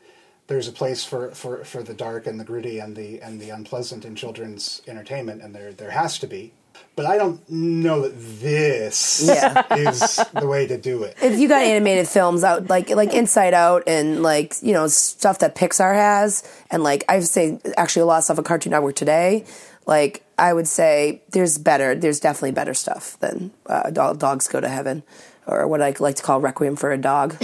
there's a place for, for, for the dark and the gritty and the and the unpleasant in children's entertainment, and there there has to be. But I don't know that this Yeah. is the way to do it. If you got animated films out like like Inside Out and like, you know, stuff that Pixar has and like I've seen actually a lot of stuff on Cartoon Network today, like I would say there's better there's definitely better stuff than uh, Dogs Go to Heaven or what I like to call Requiem for a Dog.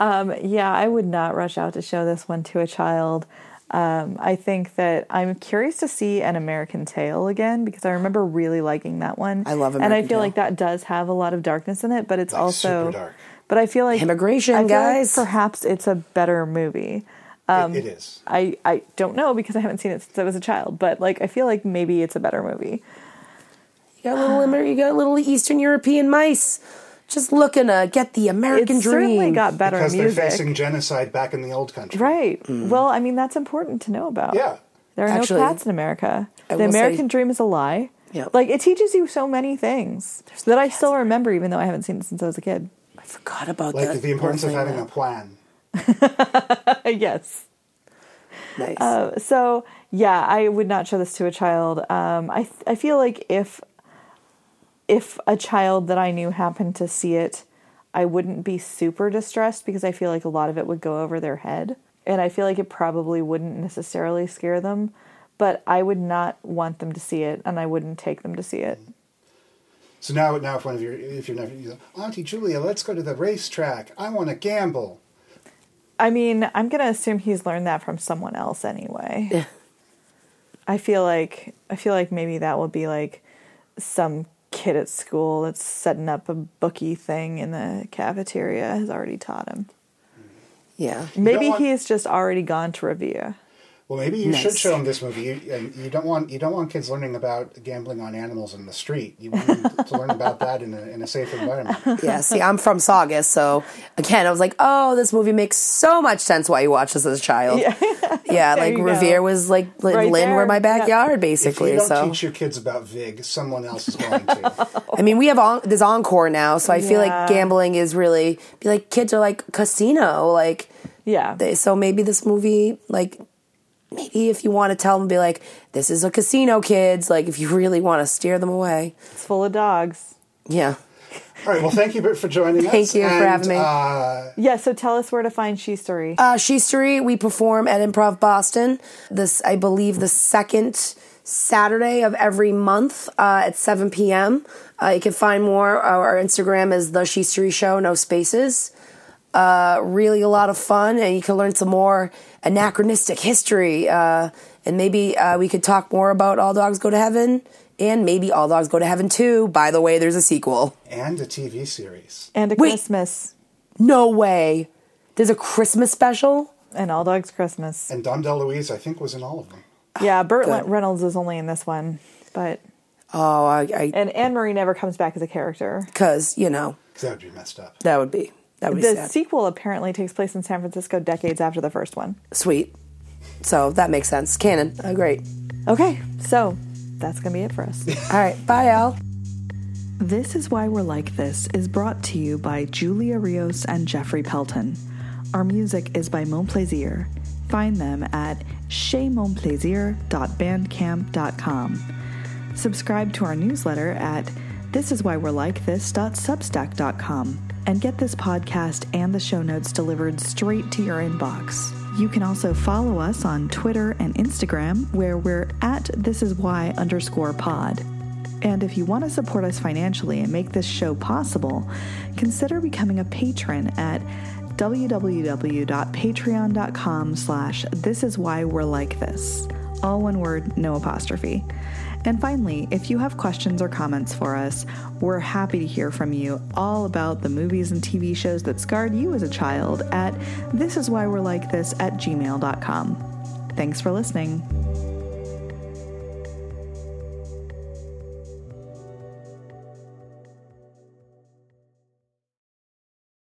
Yeah, I would not rush out to show this one to a child. Um, I think that I'm curious to see an American Tail again because I remember really liking that one. I love American and I feel Tail. like that does have a lot of darkness in it, but it's Like, also super dark. But I feel like Immigration, I feel like guys. perhaps it's a better movie. it, it is. I I don't know because I haven't seen it since I was a child, but like I feel like maybe it's a better movie. You got little you got little Eastern European mice just looking to get the American It dream. certainly got better Because they're facing genocide back in the old country. Right. Well, I mean, that's important to know about. Yeah. There are Actually, no cats in America. I the will say- American dream is a lie. Yep. Like it teaches you so many things that I still remember, even though I haven't seen it since I was a kid. I forgot about that. Like that. the importance of whole thing, having a plan. yes. Nice. Uh, so yeah, I would not show this to a child. Um, I I feel like if if a child that I knew happened to see it, I wouldn't be super distressed because I feel like a lot of it would go over their head, and I feel like it probably wouldn't necessarily scare them. But I would not want them to see it, and I wouldn't take them to see it. So now, now if one of your, if your nephew, you go, Auntie Julia, let's go to the racetrack. I want to gamble. I mean, I'm gonna assume he's learned that from someone else anyway. I feel like I feel like maybe that will be like some kid at school that's setting up a bookie thing in the cafeteria has already taught him. yeah. Maybe want- he's just already gone to Revere. Well, maybe you Nice. should show them this movie. You, and you don't want you don't want kids learning about gambling on animals in the street. You want them to learn about that in a, in a safe environment. Yeah, see, I'm from Saugus, so again, I was like, oh, this movie makes so much sense why you watch this as a child. Yeah, There like you go. Revere was like Lynn Right Lynn were there. my Yeah. backyard, If basically. you don't So teach your kids about Vig, someone else is going to. I mean, we have on, there's Encore now, so I feel Yeah. like gambling is really be like kids are like casino, like Yeah. they, so maybe this movie like maybe if you want to tell them be like this is a casino kids like if you really want to steer them away it's full of dogs. yeah All right. Well, thank you for joining us. Thank you for having me. Uh, Yeah, so tell us where to find She Story. uh she street we perform at improv boston this i believe the second saturday of every month uh, at 7 p.m uh, you can find more uh, our instagram is the she street show no spaces uh, really a lot of fun, and you can learn some more anachronistic history. Uh, and maybe uh, we could talk more about All Dogs Go to Heaven, and maybe All Dogs Go to Heaven 2. By the way, there's a sequel. and a TV series. and a wait. Christmas. No way. There's a Christmas special? And All Dogs Christmas. And Dom DeLuise, I think, was in all of them. Yeah, Burt Good. Reynolds is only in this one. But Oh, I, I, and Anne Marie never comes back as a character. because, you know that would be messed up. that would be, that would be The sad. sequel apparently takes place in San Francisco decades after the first one. Sweet. So that makes sense. Canon. Oh, great. Okay, so that's going to be it for us. All right. Bye, Al. this is Why We're Like This is brought to you by Julia Rios and Jeffrey Pelton. Our music is by Mon Plaisir. Find them at chemonplaisir.bandcamp.com. Subscribe to our newsletter at thisiswhywe'relikethis.substack.com and get this podcast and the show notes delivered straight to your inbox. You can also follow us on Twitter and Instagram where we're at thisiswhy underscore pod. And if you want to support us financially and make this show possible, consider becoming a patron at www.patreon.com slash this is why we're like this. All one word, no apostrophe. And finally, if you have questions or comments for us, we're happy to hear from you all about the movies and TV shows that scarred you as a child at thisiswhywe'relikethis at gmail.com. Thanks for listening.